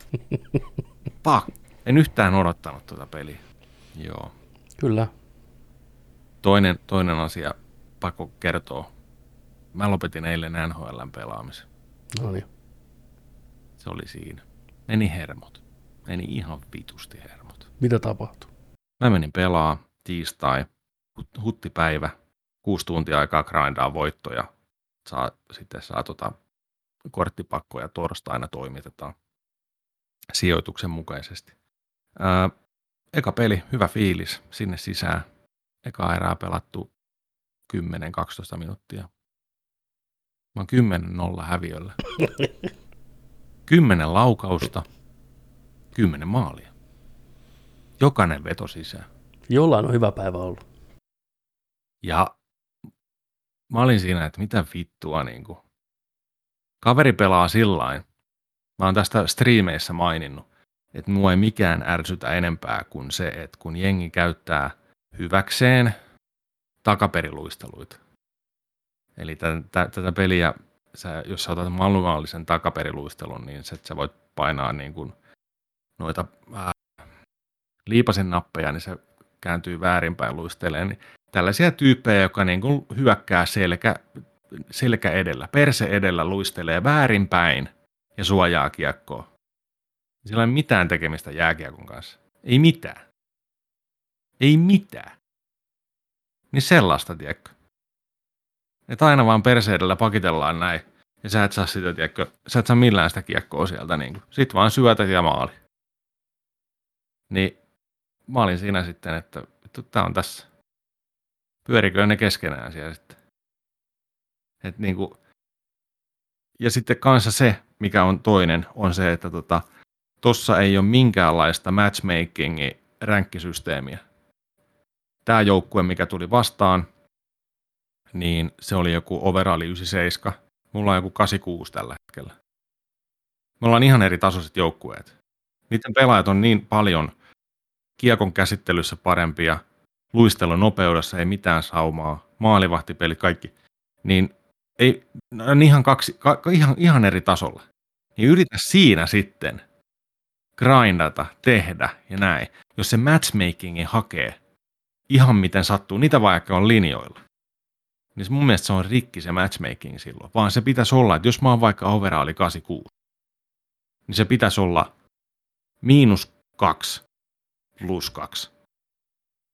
Pak. En yhtään odottanut tuota peliä. Joo. Kyllä. Toinen, toinen asia, pakko kertoa. Mä lopetin eilen NHLn pelaamisen. No niin. Se oli siinä. Meni hermot. Meni ihan vitusti hermot. Mitä tapahtuu? Mä menin pelaa tiistai, hut- huttipäivä, kuusi tuntia aikaa grindaa voittoja. Saa, sitten saa tota, korttipakkoja torstaina toimitetaan sijoituksen mukaisesti. Ää, eka peli, hyvä fiilis, sinne sisään. eka erää pelattu 10-12 minuuttia. Mä oon 10 nolla häviöllä. 10 laukausta, 10 maalia. Jokainen veto sisään. Jollain on hyvä päivä ollut. Ja mä olin siinä, että mitä vittua niin kuin. Kaveri pelaa sillain. Mä oon tästä striimeissä maininnut, että mua ei mikään ärsytä enempää kuin se, että kun jengi käyttää hyväkseen takaperiluisteluita. Eli tätä, peliä, sä, jos sä otat manuaalisen takaperiluistelun, niin sä, sä voit painaa niin kuin noita ää, liipasin nappeja, niin se kääntyy väärinpäin luisteleen. Niin tällaisia tyyppejä, jotka niin kuin hyökkää selkä, selkä edellä, perse edellä luistelee väärinpäin ja suojaa kiekkoa. Sillä ei ole mitään tekemistä jääkiekon kanssa. Ei mitään. Ei mitään. Niin sellaista, tiedätkö? Että aina vaan perse edellä pakitellaan näin. Ja sä et saa sitä, tiedätkö, sä et saa millään sitä kiekkoa sieltä. Niin kuin. Sitten vaan syötät ja maali. Niin mä olin siinä sitten, että tämä on tässä. Pyörikö ne keskenään siellä sitten. Et niin kuin, ja sitten kanssa se, mikä on toinen, on se, että tota, tossa ei ole minkäänlaista matchmakingin ränkkisysteemiä. Tämä joukkue, mikä tuli vastaan, niin se oli joku overalli 97. Mulla on joku 86 tällä hetkellä. Me ollaan ihan eri tasoiset joukkueet. Niiden pelaajat on niin paljon kiekon käsittelyssä parempia, luistelun nopeudessa ei mitään saumaa, maalivahtipeli, kaikki. Niin ei, on ihan, kaksi, ka, ihan, ihan eri tasolla. Niin yritä siinä sitten grindata, tehdä ja näin. Jos se matchmakingi hakee ihan miten sattuu, niitä vaikka on linjoilla. Niin mun mielestä se on rikki se matchmaking silloin. Vaan se pitäisi olla, että jos mä oon vaikka overaali 86, niin se pitäisi olla miinus kaksi plus kaksi.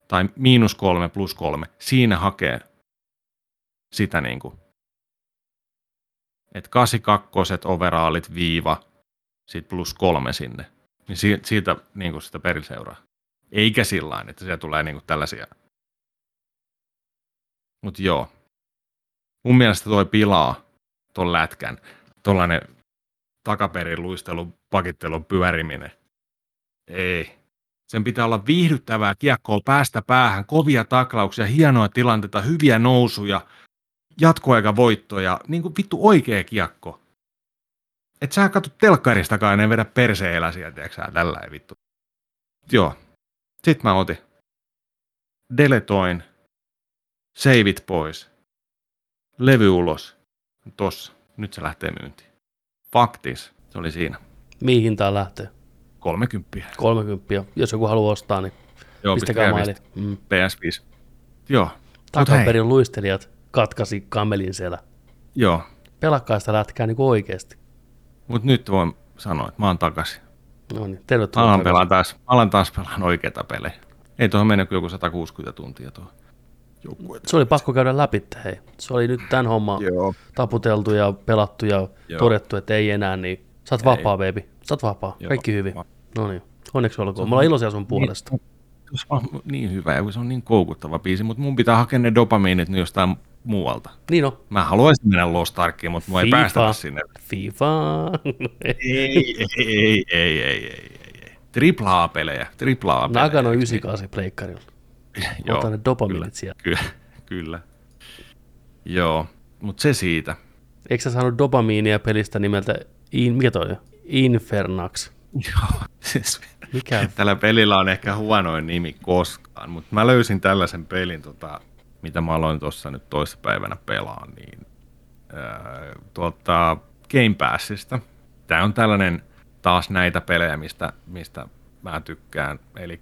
Tai miinus kolme plus kolme. Siinä hakee sitä niin kuin että 82 overaalit viiva, sit plus kolme sinne. Niin siitä, niin kuin sitä periseuraa. Eikä sillä että siellä tulee niin kuin tällaisia. Mutta joo. Mun mielestä toi pilaa ton lätkän. Tuollainen takaperin luistelu, pakittelun pyöriminen. Ei. Sen pitää olla viihdyttävää kiekkoa päästä päähän, kovia taklauksia, hienoja tilanteita, hyviä nousuja, jatkoaikavoittoja, niin kuin vittu oikea kiekko. Et sä katso telkkaristakaan, en vedä perseeläsiä, tiedätkö sä, tällä ei vittu. Joo. Sitten mä otin. Deletoin. Saveit pois. Levy ulos. Tossa. Nyt se lähtee myyntiin. Faktis. Se oli siinä. Mihin hintaan lähtee? 30. 30. Jos joku haluaa ostaa, niin Joo, pistäkää maili. Mm. PS5. Joo. Takaperin luistelijat katkasi kamelin siellä. Joo. Pelakkaa sitä lätkää niin oikeasti. Mutta nyt voin sanoa, että mä oon takaisin. No niin, tervetuloa alan, pelaan taas, alan taas pelaan oikeita pelejä. Ei tuohon mennyt kuin joku 160 tuntia tuohon joukkueet. Se oli pakko käydä läpi, hei. Se oli nyt tämän homma Joo. taputeltu ja pelattu ja Joo. todettu, että ei enää, niin sä oot vapaa, baby. Sä oot vapaa. Joo. Kaikki hyvin. No niin, onneksi olkoon. Me ollaan iloisia sun puolesta. Niin, se on niin hyvä ja se on niin koukuttava biisi, mutta mun pitää hakea ne dopamiinit nyt jostain muualta. Niin on. Mä haluaisin mennä Lost Arkiin, mutta mua ei päästä sinne. FIFA. ei, ei, ei, ei, ei, ei, ei. Tripla A-pelejä, tripla A-pelejä. Nagano 98 pleikkarilla. Joo, Ota ne dopaminit siellä. Kyllä, kyllä. Joo, mutta se siitä. Eikö sä saanut dopamiinia pelistä nimeltä, in, mikä toi Infernax? Joo, siis mikä? Tällä pelillä on ehkä huonoin nimi koskaan, mutta mä löysin tällaisen pelin tota, mitä mä aloin tuossa nyt päivänä pelaan, niin ää, tuolta Game Passista. Tämä on tällainen taas näitä pelejä, mistä, mistä mä tykkään. Eli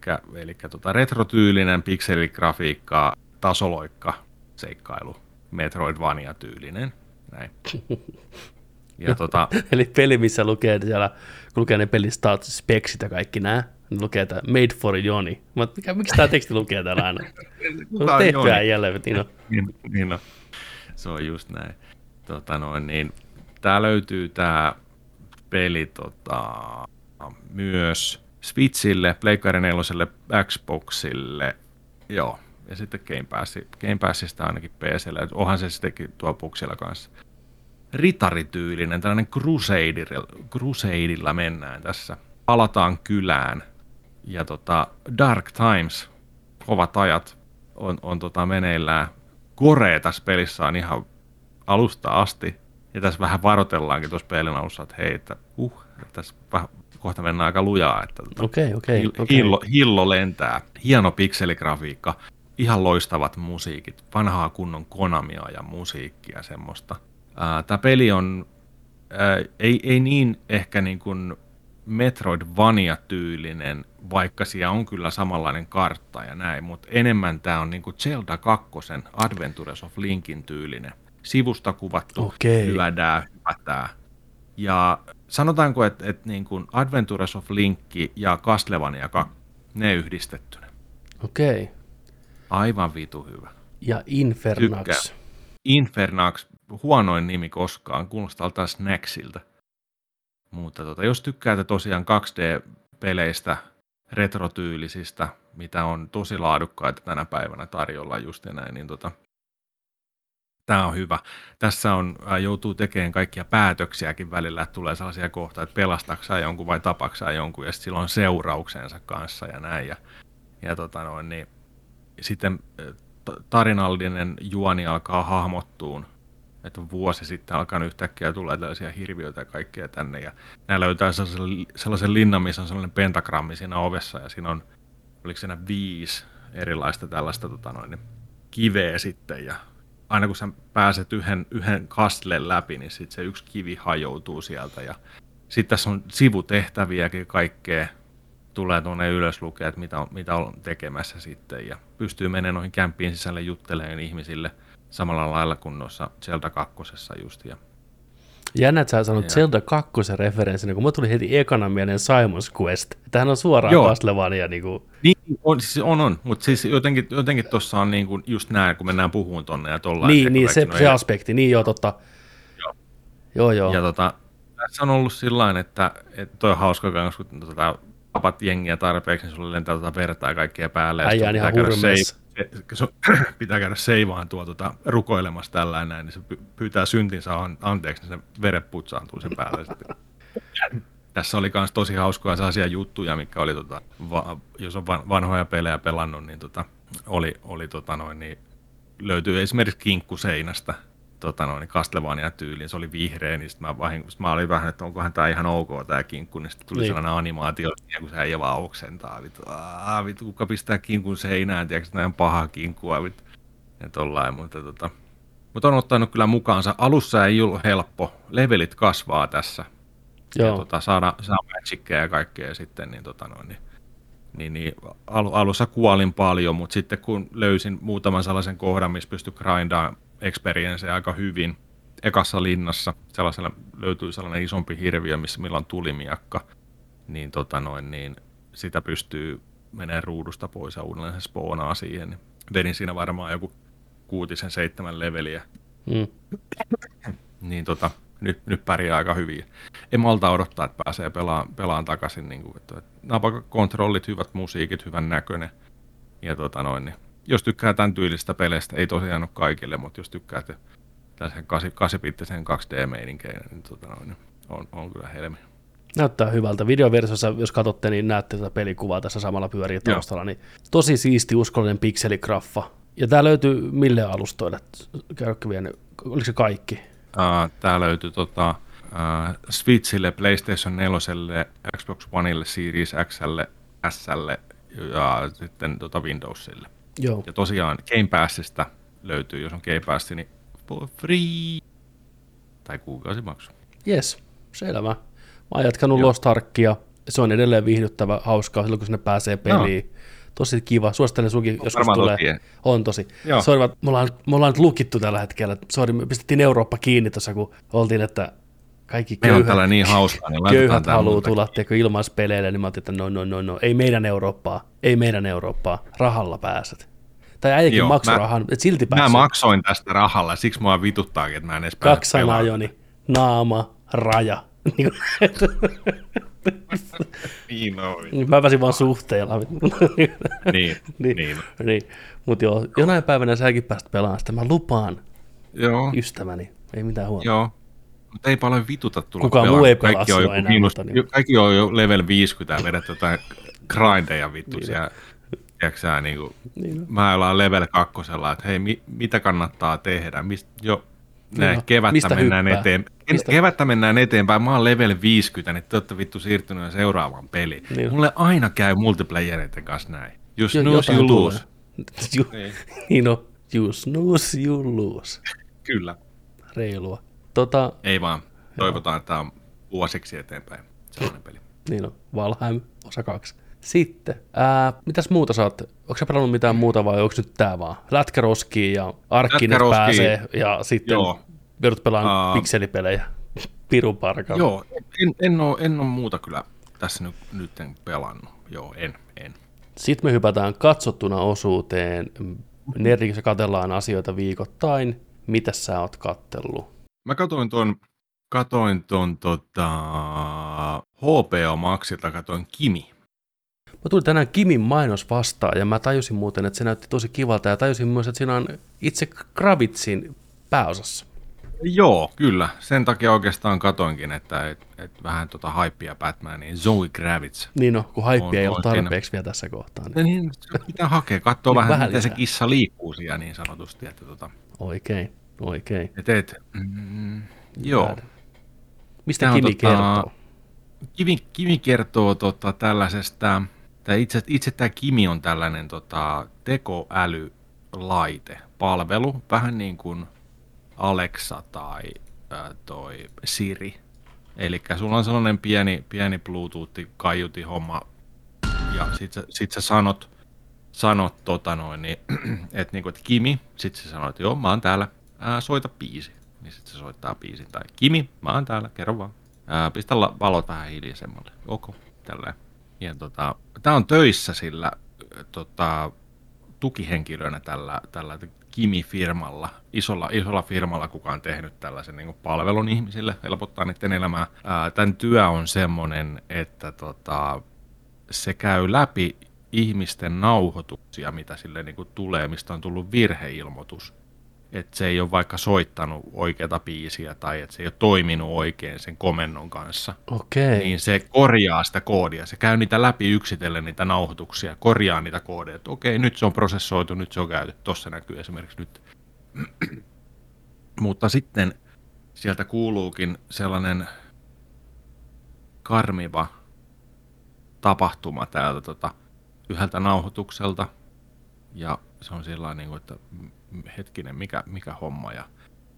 tota retrotyylinen, pikseligrafiikka, tasoloikka, seikkailu, Metroidvania-tyylinen. Näin. Ja tota... Eli peli, missä lukee siellä, kun lukee ne pelin status, speksit ja kaikki nämä, niin lukee tämä Made for Joni. Mutta mikä, miksi tämä teksti lukee täällä aina? on tehtyä jälleen, niin on. Niin, niin on. Se on just näin. Tota noin, niin, tää löytyy tämä peli tota, myös Switchille, Pleikkari 4, Xboxille, joo, ja sitten Game, Pass, Game Passista ainakin PCllä, onhan se sittenkin tuo puksilla kanssa. Ritarityylinen, tällainen crusaderilla, mennään tässä. Palataan kylään ja tota, Dark Times, kovat ajat, on, on tota meneillään. Korea tässä pelissä on ihan alusta asti. Ja tässä vähän varoitellaankin tuossa pelin alussa, että hei, että uh, tässä vähän, kohta mennään aika lujaa. Että tota, Okei, okei, hill- okei. hillo, hillo lentää. Hieno pikseligrafiikka, ihan loistavat musiikit, vanhaa kunnon konamia ja musiikkia semmoista. Tämä peli on, ää, ei, ei niin ehkä niin kuin Metroidvania-tyylinen, vaikka siellä on kyllä samanlainen kartta ja näin, mutta enemmän tämä on niin kuin Zelda 2, Adventures of Linkin tyylinen. Sivusta kuvattu, Okei. lyödään, hypätään. Ja sanotaanko, että, että niin kuin Adventures of Linkki ja Castlevania 2, ne yhdistettynä. Okei. Aivan vitu hyvä. Ja Infernax. Tykkään. Infernax, huonoin nimi koskaan, kuulostaa taas Snacksilta. Mutta tota, jos tykkäätte tosiaan 2D-peleistä, retrotyylisistä, mitä on tosi laadukkaita tänä päivänä tarjolla just näin, niin tota, tämä on hyvä. Tässä on, joutuu tekemään kaikkia päätöksiäkin välillä, että tulee sellaisia kohtia, että pelastaksaa jonkun vai tapaksaa jonkun, ja on seurauksensa kanssa ja näin. Ja, ja tota noin, niin, sitten tarinallinen juoni alkaa hahmottuun, että vuosi sitten alkaa yhtäkkiä tulla tällaisia hirviöitä ja kaikkea tänne, ja nämä löytää sellaisen, sellaisen linnan, missä on sellainen pentagrammi siinä ovessa, ja siinä on, oliko siinä viisi erilaista tällaista tota noin, kiveä sitten, ja aina kun sä pääset yhden, yhden kastlen läpi, niin sitten se yksi kivi hajoutuu sieltä, ja sitten tässä on sivutehtäviäkin kaikkea, tulee tuonne ylös lukea, että mitä on, mitä on tekemässä sitten, ja pystyy menemään noihin kämppiin sisälle juttelemaan ihmisille samalla lailla kuin noissa Zelda 2 just, ja Jännä, että sä sanot Joo. Zelda 2 referenssinä, kun mulla tuli heti ekana mieleen Simon's Quest. Tämähän on suoraan Joo. Castlevania. Niin kuin, Niin, on, siis on, on. mutta siis jotenkin, jotenkin tuossa on niin kuin just näin, kun mennään puhumaan tonne ja tollaan. niin, niin se, no se aspekti. Niin joo, totta. Joo. Joo, joo. Ja tota, tässä on ollut sillä että, että toi on hauska kans, kun tota, tapat jengiä tarpeeksi, niin sulle lentää tota verta ja kaikkea päälle. ja Äijä on ihan hurmeessa. Se- pitää käydä seivaan tuo tota, rukoilemassa tällä näin, niin se py- pyytää syntinsä an- anteeksi, niin se veret putsaantuu sen päälle. Tässä oli myös tosi hauskoja sellaisia juttuja, mikä oli, tota, va, jos on van- vanhoja pelejä pelannut, niin tota, oli, oli tota noin, niin löytyy esimerkiksi kinkku seinästä, tota noin, Castlevania tyyliin, se oli vihreä, niin sit mä, sit mä olin vähän, että onkohan tämä ihan ok tämä kinkku, niin sitten tuli Niin. niin. sellainen animaatio, ja kun se äijä vaan oksentaa, vittu, aah, vittu, kuka pistää kinkun seinään, tiedätkö, näin paha kinkkua, vittu, ja tollain, mutta tota, mutta on ottanut kyllä mukaansa. Alussa ei ollut helppo. Levelit kasvaa tässä. Ja joo. tota, saada, saada magickeja ja kaikkea sitten, niin, tota noin, niin, niin, niin al, alussa kuolin paljon, mutta sitten kun löysin muutaman sellaisen kohdan, missä pystyi grindaamaan experienceja aika hyvin, ekassa linnassa sellaisella, löytyy sellainen isompi hirviö, missä millä on tulimiakka, niin, tota noin, niin sitä pystyy menee ruudusta pois ja uudelleen se spoonaa siihen. Vedin siinä varmaan joku kuutisen seitsemän leveliä Mm. niin tota, nyt, nyt pärjää aika hyvin. En malta odottaa, että pääsee pelaan, pelaan takaisin. Niin kuin, että, että napakontrollit, hyvät musiikit, hyvän näköinen. Ja tota noin, niin, jos tykkää tämän tyylistä peleistä, ei tosiaan ole kaikille, mutta jos tykkäätte tällaisen 8-bittisen 2D-meininkeinä, niin, tota noin, niin on, on kyllä helmi. Näyttää hyvältä. Videoversiossa, jos katsotte, niin näette tätä pelikuvaa tässä samalla pyörii taustalla. Niin tosi siisti, uskollinen pikseligraffa. Ja tämä löytyy mille alustoille? Käykö vielä, oliko se kaikki? Tämä löytyy tota, uh, Switchille, PlayStation 4, Xbox Oneille, Series XL, SL ja sitten tota Windowsille. Joo. Ja tosiaan Game Passista löytyy, jos on Game Pass, niin for free. Tai kuukausimaksu. Yes, selvä. Mä oon jatkanut Joo. Lost Arkia. Se on edelleen viihdyttävä, hauskaa silloin, kun sinne pääsee peliin. Tosi kiva. Suosittelen sunkin, joskus varmaan tulee. tosi. On tosi. Joo. Sori, me ollaan, me ollaan nyt lukittu tällä hetkellä. Sori, me pistettiin Eurooppa kiinni tuossa, kun oltiin, että kaikki Meillä on köyhät, tällä niin hauskaa, niin köyhät haluaa tulla tiedätkö, ilmaispeleille, niin mä ajattelin, että no, no, no, no, ei meidän Eurooppaa, ei meidän Eurooppaa, rahalla pääset. Tai äikin Joo, maksurahan, että silti Mä pääset. maksoin tästä rahalla, siksi mua vituttaakin, että mä en edes pääse Kaksi sanaa. Joni. Naama, raja. Niin Niin noin. kuin- mä väsin vaan suhteella. Niin, niin, niin. niin. Mutta joo, jonain päivänä säkin päästä pelaamaan sitä. Mä lupaan Joo, ystäväni. Ei mitään huolta. joo. Mutta ei paljon vituta tulla Kukaan pelaamaan. muu ei pelaa kaikki on, joku enää, miinus, mutta niin. kaikki on jo level 50 ja vedät jotain grindeja vittu siellä. Tiedätkö niin kuin, Niin. mä ollaan level kakkosella, että hei, mi, mitä kannattaa tehdä? Mist, jo, näin, Joo, kevättä mistä mennään hyppää? eteen. Mistä- Kevättä mennään eteenpäin. Mä oon level 50, niin te olette vittu siirtynyt jo seuraavaan peliin. Niin. Mulle aina käy multiplayereiden kanssa näin. You Jo- snooze, jotain you lose. Niin. niin no, you snooze, you lose. Kyllä. Reilua. Tota, Ei vaan. Toivotaan, että tämä on vuosiksi eteenpäin. Sellainen peli. niin on, Valheim osa kaksi. Sitten, ää, mitäs muuta sä oot? Onko sä pelannut mitään muuta vai onko nyt tää vaan? Lätkäroskiin ja Lätkäroskiin. pääsee ja sitten Joo. joudut pelaamaan Aa. pikselipelejä. Pirun parkalla. Joo, en, en, ole, en ole muuta kyllä tässä nyt, nyt en pelannut. Joo, en, en. Sitten me hypätään katsottuna osuuteen. Nerdikissä katellaan asioita viikoittain. Mitä sä oot kattellut? Mä katoin ton, katoin ton tota, HBO Maxilta, katoin Kimi. Mä tulin tänään Kimin mainos vastaan ja mä tajusin muuten, että se näytti tosi kivalta ja tajusin myös, että siinä on itse Kravitsin pääosassa. Joo, kyllä. Sen takia oikeastaan katoinkin, että et, et vähän tota hypeä Batmaniin. Zoe Kravitz. Niin no, kun On ei oikein. tarpeeksi vielä tässä kohtaa. Niin. Niin, pitää hakea, katsoa Niin, vähän, vähän miten se kissa liikkuu siellä niin sanotusti. Että tota, Oikein, oikein. et, et, mm, joo. Mistä on Kimi tota- kertoo? Kimi, Kimi kertoo tota, tällaisesta, tää itse, itse tämä Kimi on tällainen tota, tekoälylaite, palvelu, vähän niin kuin Alexa tai ää, toi Siri. Eli sulla on sellainen pieni, pieni Bluetooth-kaiuti homma, ja sit sä, sit sä sanot, sanot tota noin, niin, että niinku, et Kimi, sit sä sanot, että joo, mä oon täällä, ää, soita biisi. Niin sit se soittaa biisin. Tai Kimi, mä oon täällä, kerro vaan. Ää, pistä la- valot vähän hiljaisemmalle. Ok, tälleen. Ja tota, tää on töissä sillä tota, tukihenkilönä tällä, tällä Kimi-firmalla, isolla, isolla firmalla, kuka on tehnyt tällaisen niin palvelun ihmisille, helpottaa niiden elämää. Ää, tämän työ on semmoinen, että tota, se käy läpi ihmisten nauhoituksia, mitä sille niin kuin tulee, mistä on tullut virheilmoitus. Että se ei ole vaikka soittanut oikeata biisiä tai että se ei ole toiminut oikein sen komennon kanssa. Okei. Niin se korjaa sitä koodia. Se käy niitä läpi yksitellen niitä nauhoituksia, korjaa niitä koodeja. Että okei, nyt se on prosessoitu, nyt se on käytetty. Tuossa näkyy esimerkiksi nyt. Mutta sitten sieltä kuuluukin sellainen karmiva tapahtuma täältä tota, yhdeltä nauhoitukselta. Ja se on sillä niin kuin, että hetkinen, mikä, mikä homma. Ja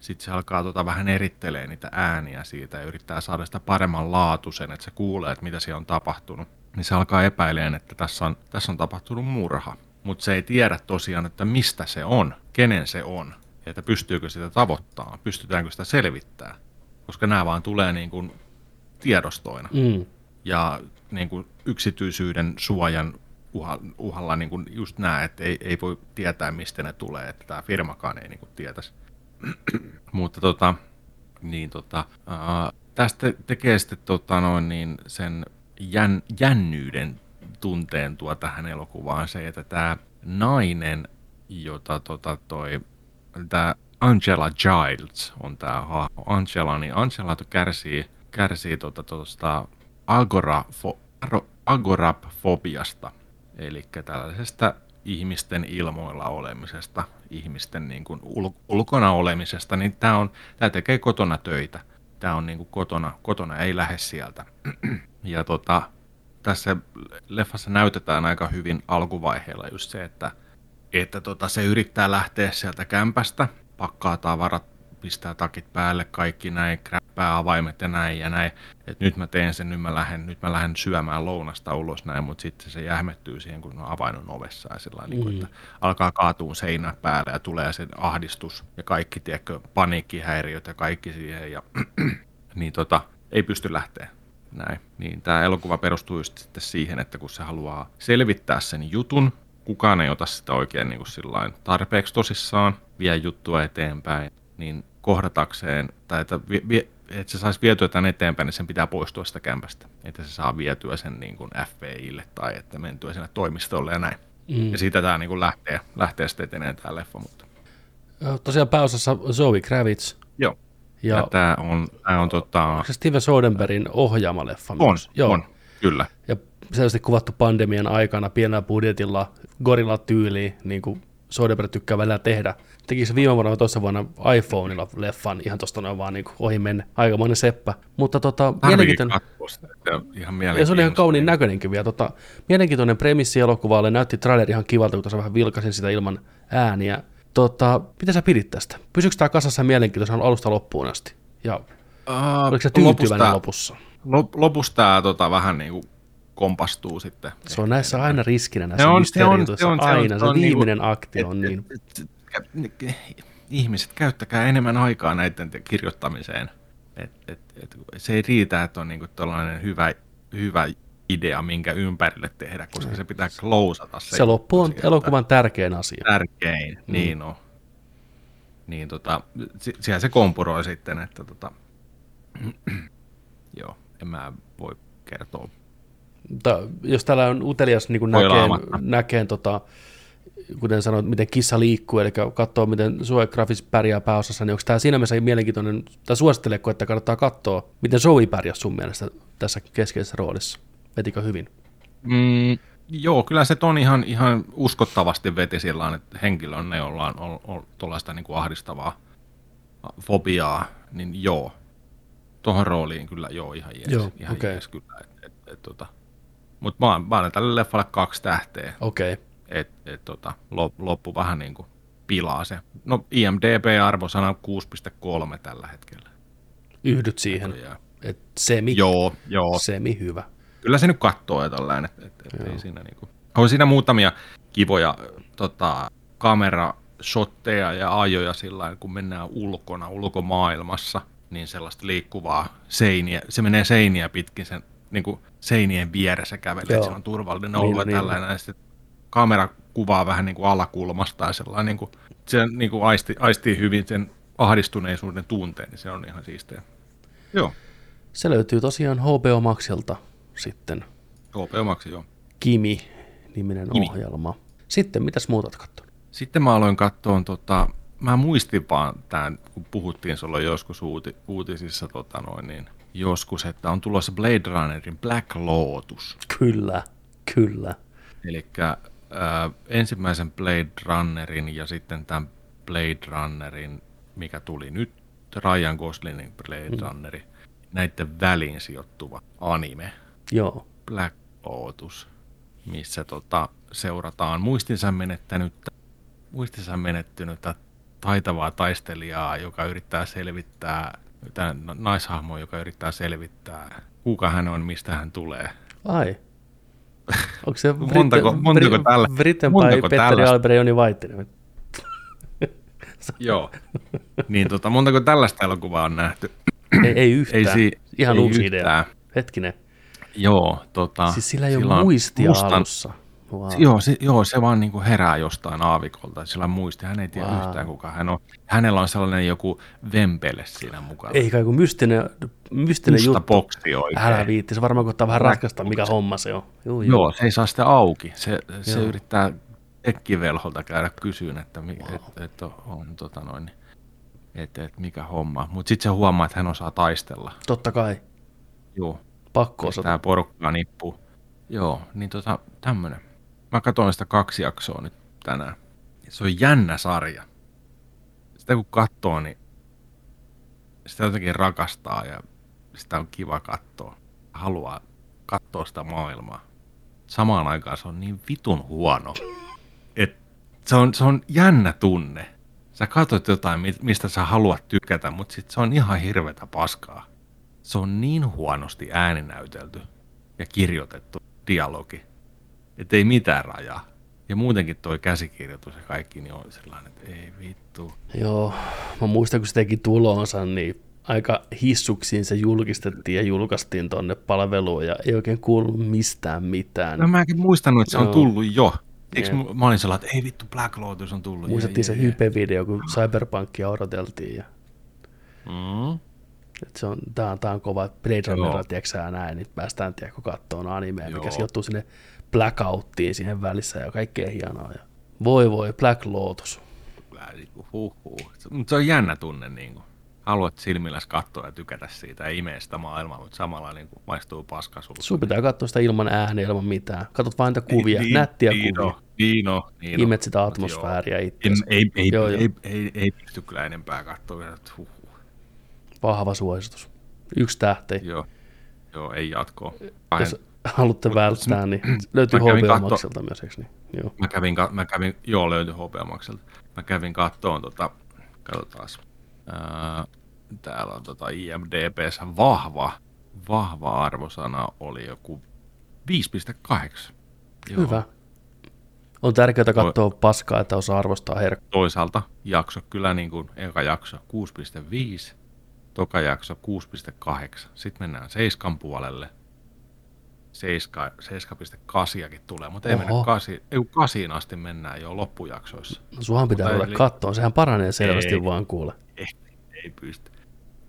sitten se alkaa tota vähän erittelee niitä ääniä siitä ja yrittää saada sitä paremman laatuisen, että se kuulee, että mitä siellä on tapahtunut. Niin se alkaa epäileen, että tässä on, tässä on tapahtunut murha. Mutta se ei tiedä tosiaan, että mistä se on, kenen se on, ja että pystyykö sitä tavoittamaan, pystytäänkö sitä selvittämään. Koska nämä vaan tulee niin kuin tiedostoina Mm. ja niin kuin yksityisyyden suojan uha, uhalla niin kuin just nämä, että ei, ei voi tietää, mistä ne tulee, että tämä firmakaan ei niin kuin tietäisi. Mutta tota, niin tota, ää, tästä tekee sitten tota noin, niin sen jän, jännyyden tunteen tuo tähän elokuvaan se, että tämä nainen, jota tota toi, tämä Angela Giles on tämä hahmo. Angela, niin Angela kärsii, kärsii tuosta tota, agorafobiasta, eli tällaisesta ihmisten ilmoilla olemisesta, ihmisten niin kuin ul- ulkona olemisesta, niin tämä on, tää tekee kotona töitä. Tämä on niin kuin kotona, kotona ei lähde sieltä. ja tota, tässä leffassa näytetään aika hyvin alkuvaiheella just se, että, että tota, se yrittää lähteä sieltä kämpästä, pakkaa tavarat, pistää takit päälle, kaikki näin, kräppää avaimet ja näin ja näin. Et nyt mä teen sen, nyt mä lähden, nyt mä lähden syömään lounasta ulos näin, mutta sitten se jähmettyy siihen, kun on avain on ovessa ja sillä mm. niin kuin, että alkaa kaatua seinä päälle ja tulee se ahdistus ja kaikki, tiedätkö, paniikkihäiriöt ja kaikki siihen ja niin tota, ei pysty lähteä näin. Niin tämä elokuva perustuu just sitten siihen, että kun se haluaa selvittää sen jutun, kukaan ei ota sitä oikein niin kuin sillain tarpeeksi tosissaan, vie juttua eteenpäin, niin kohdatakseen, tai että vie, että se saisi vietyä tämän eteenpäin, niin sen pitää poistua sitä kämpästä. Että se saa vietyä sen niin kuin FBIlle tai että mentyä sinne toimistolle ja näin. Mm. Ja siitä tämä niin kuin lähtee, lähtee sitten eteneen tämä leffa. Mutta. Tosiaan pääosassa Zoe Kravitz. Joo. Ja, Ja, tämä on, tää on tota, onko se Steven Soderbergin ohjaama leffa on, myös? Joo. on, kyllä. Ja selvästi kuvattu pandemian aikana pienellä budjetilla, gorilla tyyliin, niin kuin Soderbergh tykkää välillä tehdä. Teki se viime vuonna toisessa vuonna iPhoneilla leffan, ihan tuosta noin vaan niin ohi menne. Aikamoinen seppä. Mutta tota, mielenkiintoinen. ihan Ja se oli ihan kauniin näköinenkin vielä. Tota, mielenkiintoinen premissi elokuvalle, näytti traileri ihan kivalta, kun tuossa vähän vilkasin sitä ilman ääniä. Tota, mitä sä pidit tästä? Pysyykö tämä kasassa mielenkiintoisen alusta loppuun asti? Ja Uh, oliko se tyytyväinen lopussa? Lop, lopussa tämä tota, vähän niin kuin kompastuu sitten. Se on näissä aina riskinä näissä Se on- se on- se on- se on- aina, se se, on niinku- viimeinen akti on niin. et, et, ihmiset, käyttäkää enemmän aikaa näiden te- kirjoittamiseen. Et, et, et, se ei riitä, että on niinku tällainen hyvä, hyvä idea, minkä ympärille tehdä, koska se pitää klousata. Se, Se loppu on sieltä. elokuvan tärkein asia. tärkein, mm. niin on. Niin tota, si- siellä se kompuroi sitten, että tota, joo, en mä voi kertoa. Mutta jos täällä on utelias niin kuin näkee, näkee tota, kuten sanoit, miten kissa liikkuu, eli katsoo, miten Zoe Grafis pärjää pääosassa, niin onko tämä siinä mielessä mielenkiintoinen, tai suositteleko, että kannattaa katsoa, miten Zoe pärjäsi sun mielestä tässä keskeisessä roolissa? Vetikö hyvin? Mm, joo, kyllä se on ihan, ihan uskottavasti veti sillä että henkilö on ne, jolla on, on, on tuollaista niin kuin ahdistavaa fobiaa, niin joo, tuohon rooliin kyllä joo, ihan jees, Joo, ihan okei. jees kyllä. Et, et, et, tota. Mutta mä, mä annan tälle leffalle kaksi tähteä, Okei, okay. että et, tota, lop, loppu vähän niin kuin pilaa se. No IMDB-arvosana 6,3 tällä hetkellä. yhdyt siihen, Ja, että semi, joo, joo, semi hyvä. kyllä se nyt kattoo ja tällainen, että et, et ei siinä niinku. On siinä muutamia kivoja tota, kamerashotteja ja ajoja sillä lailla, kun mennään ulkona, ulkomaailmassa, niin sellaista liikkuvaa seiniä, se menee seiniä pitkin sen niin kuin seinien vieressä kävelee, että se on turvallinen Niin, ollut ja niin. tällainen, ja sitten kamera kuvaa vähän niin kuin alakulmasta ja sellainen, niin kuin, se niin kuin aisti, aistii hyvin sen ahdistuneisuuden tunteen, niin se on ihan siistiä. Joo, Se löytyy tosiaan HBO Maxilta sitten, HBO Max, joo. Kimi-niminen Kimi. ohjelma. Sitten, mitäs muuta oot katsonut? Sitten mä aloin katsoa, tota, mä muistin vaan tämän, kun puhuttiin sulla joskus uuti, uutisissa tota noin, niin joskus, että on tulossa Blade Runnerin Black Lotus. Kyllä, kyllä. Eli äh, ensimmäisen Blade Runnerin ja sitten tämän Blade Runnerin, mikä tuli nyt, Ryan Goslingin Blade mm. Runneri, näiden väliin sijoittuva anime. Joo, Black Lotus, missä tota, seurataan muistinsa menettänyttä, muistinsa menettynyttä taitavaa taistelijaa, joka yrittää selvittää, tai naishahmo, joka yrittää selvittää, kuka hän on, mistä hän tulee. ai. Onko se Montako- montako tällä- Britten montako Petteri tällaista? Albert ja Joni Vaittinen. Joo. niin tota, montako tällaista elokuvaa on nähty? Ei, ei yhtään. Ei si- Ihan ei uusi yhtään. idea. Hetkinen. Joo, tota, Siis sillä ei ole sillä on muistia mustan- alussa. Wow. Joo, se, joo, se vaan niin kuin herää jostain aavikolta. Sillä muisti, hän ei tiedä Wow. yhtään kuka hän on. Hänellä on sellainen joku vempele siinä mukana. Ei kai kun mystinen, mystinen Musta juttu. boksi oikein. Älä viitti, se varmaan koittaa vähän ratkaista, mikä homma se on. Joo, joo. Joo, se ei saa sitä auki. Se, se yrittää tekkivelholta käydä kysyyn, että, mi, wow. et, et on, on tota noin, että et mikä homma. Mutta sitten se huomaa, että hän osaa taistella. Totta kai. Joo, Pakko osata. tämä porukkaa nippuu. Joo, niin tota, tämmönen. Mä katsoin sitä kaksi jaksoa nyt tänään. Se on jännä sarja. Sitä kun katsoo, niin sitä jotenkin rakastaa ja sitä on kiva katsoa. Haluaa katsoa sitä maailmaa. Samaan aikaan se on niin vitun huono. Et se, on, se on jännä tunne. Sä katsot jotain, mi- mistä sä haluat tykätä, mutta sit se on ihan hirvetä paskaa. Se on niin huonosti ääninäytelty ja kirjoitettu dialogi, että ei mitään rajaa. Ja muutenkin toi käsikirjoitus ja kaikki niin on sellainen, että ei vittu. Joo, mä muistan, kun se teki tulonsa, niin aika hissuksiin se julkistettiin ja julkaistiin tonne palveluun ja ei oikein kuulunut mistään mitään. No mäkin muistanut, että se on Joo. tullut jo. Eikö Jep. mä, mä olin sellainen, että ei vittu, Black Lotus on tullut. Muistettiin se hype-video, kun Cyberpunkia odoteltiin. Ja... Mm. Et se on, tää, on, tää on kova Blade. Runner, tiedätkö näin, niin päästään tiedätkö, kattoon animea, mikä sijoittuu sinne blackouttiin siihen välissä ja kaikkea hienoa. Ja voi voi, Black Lotus. Niinku. Mutta se on jännä tunne, niin kuin. haluat silmilläs katsoa ja tykätä siitä ja imeä sitä maailmaa, mutta samalla niin kuin, maistuu paska sulta. Sun pitää katsoa sitä ilman ääniä, ilman mitään. Katot vain niitä kuvia, nättiä niin kuvia. niin on, niin. Imet sitä atmosfääriä itseäsi. Ei, ei, ei, Joo, ei, joo. ei, ei, ei, pysty kyllä enempää katsoa. Vahva suositus. Yksi tähti. Joo, joo, ei jatkoa. Jos haluatte välttää, niin löytyy katso- Maxilta myös, eikö niin? Joo. Mä kävin, mä kävin joo löytyi HPMakselta. Mä kävin kattoon tota, katsotaas. Ää, täällä on tota IMDBssä vahva, vahva arvosana oli joku 5,8. Joo. Hyvä. On tärkeää katsoa paskaa, että osaa arvostaa herkkuja. Toisaalta jakso kyllä niin kuin eka jakso 6,5, toka jakso 6,8. Sitten mennään 7 puolelle. 7, 7,8 tulee, mutta ei mennä. 8, ei 8 asti mennään jo loppujaksoissa. No, Suhan pitää Mutta ruveta eli- kattoon, sehän paranee selvästi Ei. vaan kuule. ei, ei pysty.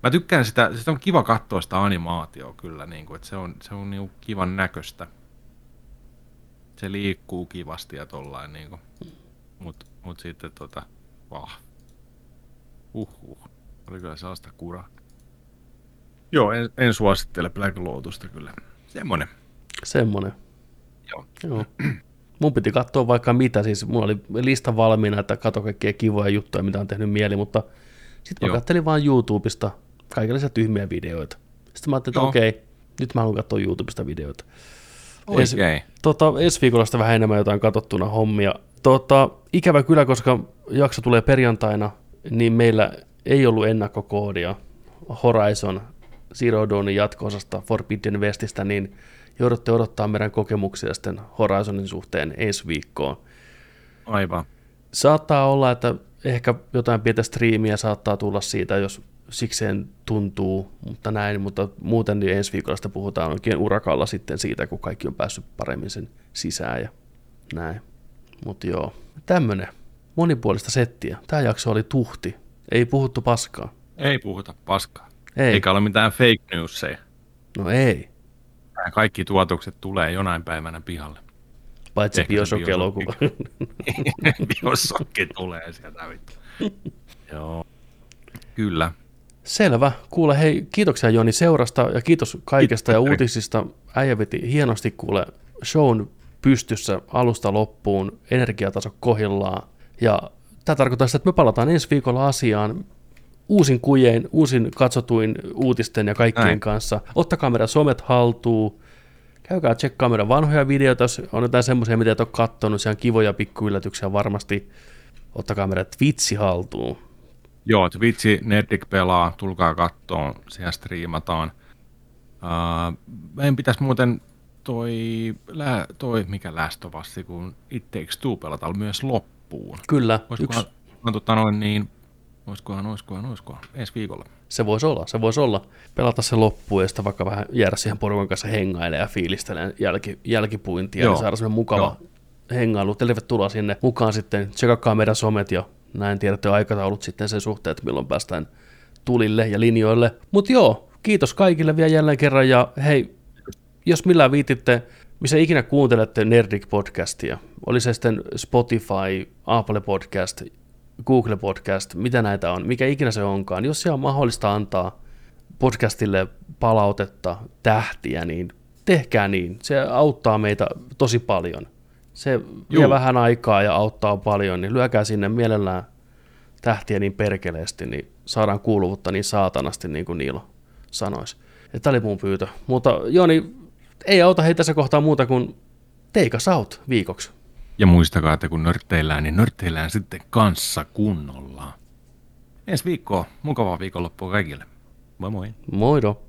Mä tykkään sitä, sitä on kiva katsoa sitä animaatioa kyllä, niin kuin, että se on, se on niin kuin kivan näköistä. Se liikkuu kivasti ja tollain, niin kuin. Mut, mut sitten tota, vah. Uhuh. Oli kyllä sellaista kuraa. Joo, en, en suosittele Black Lotusta kyllä. Semmonen. Semmonen. Joo. Joo. Mun piti katsoa vaikka mitä, siis mulla oli lista valmiina, että katso kaikkia kivoja juttuja, mitä on tehnyt mieli, mutta sitten mä Joo. kattelin vaan YouTubesta kaikenlaisia tyhmiä videoita. Sitten mä ajattelin, että okei, nyt mä haluan katsoa YouTubesta videoita. Ensi, Oikein. tota, ensi viikolla sitten vähän enemmän jotain katsottuna hommia. Tota, ikävä kyllä, koska jakso tulee perjantaina, niin meillä ei ollut ennakkokoodia Horizon Zero Dawnin jatko-osasta Forbidden Westistä, niin joudutte odottaa meidän kokemuksia sitten Horizonin suhteen ensi viikkoon. Aivan. Saattaa olla, että ehkä jotain pientä striimiä saattaa tulla siitä, jos sikseen tuntuu, mutta näin, mutta muuten niin ensi viikolla sitä puhutaan oikein urakalla sitten siitä, kun kaikki on päässyt paremmin sen sisään ja näin. Mutta joo, tämmönen monipuolista settiä. Tämä jakso oli tuhti. Ei puhuttu paskaa. Ei puhuta paskaa. Ei. Eikä ole mitään fake newsia. No ei. Nämä kaikki tuotukset tulee jonain päivänä pihalle. Paitsi Bioshock-elokuva. Biosokki tulee sieltä. Joo. Kyllä. Selvä. Kuule, hei, kiitoksia Joni seurasta ja kiitos kaikesta ja Kiitos. uutisista. Äijä veti hienosti kuule shown pystyssä alusta loppuun, energiataso kohillaan. Ja tämä tarkoittaa sitä, että me palataan ensi viikolla asiaan uusin kujein, uusin katsotuin uutisten ja kaikkien Näin. kanssa. Ottakaa meidän somet haltuun. Käykää tsekkaa meidän vanhoja videoita, jos on jotain semmoisia, mitä et ole kattonut. Siellä on kivoja pikkuyllätyksiä varmasti. Ottakaa meidän Twitchi haltuun. Joo, Twitchi Nerdik pelaa, tulkaa kattoon, siellä striimataan. Uh, meidän pitäisi muuten toi, lää, toi mikä Us, kun It Takes Two pelata myös loppuun. Kyllä, Olisikohan, yksi, no, tota noin niin, olisikohan, olisikohan, olisikohan, ensi viikolla. Se voisi olla, se voisi olla. Pelata se loppuun ja sitten vaikka vähän jäädä siihen porukan kanssa hengailemaan ja fiilistelemaan jälki, jälkipuintia Joo. ja saada semmoinen mukava Joo. hengailu. Tervetuloa sinne mukaan sitten. Tsekakkaa meidän somet ja näin tiedätte aikataulut sitten sen suhteen, että milloin päästään tulille ja linjoille. Mutta joo, kiitos kaikille vielä jälleen kerran ja hei, jos millään viititte, missä ikinä kuuntelette Nerdik podcastia, oli se sitten Spotify, Apple Podcast, Google Podcast, mitä näitä on, mikä ikinä se onkaan, jos se on mahdollista antaa podcastille palautetta, tähtiä, niin tehkää niin. Se auttaa meitä tosi paljon. Se vie Juu. vähän aikaa ja auttaa paljon, niin lyökää sinne mielellään tähtiä niin perkeleesti, niin saadaan kuuluvuutta niin saatanasti, niin kuin Niilo sanoisi. Tämä oli mun pyytö. Mutta Joni, ei auta heitä tässä kohtaa muuta kuin take us out viikoksi. Ja muistakaa, että kun nörtteillään, niin nörtteillään sitten kanssa kunnolla. Ensi viikkoa, mukavaa viikonloppua kaikille. Moi moi. Moido!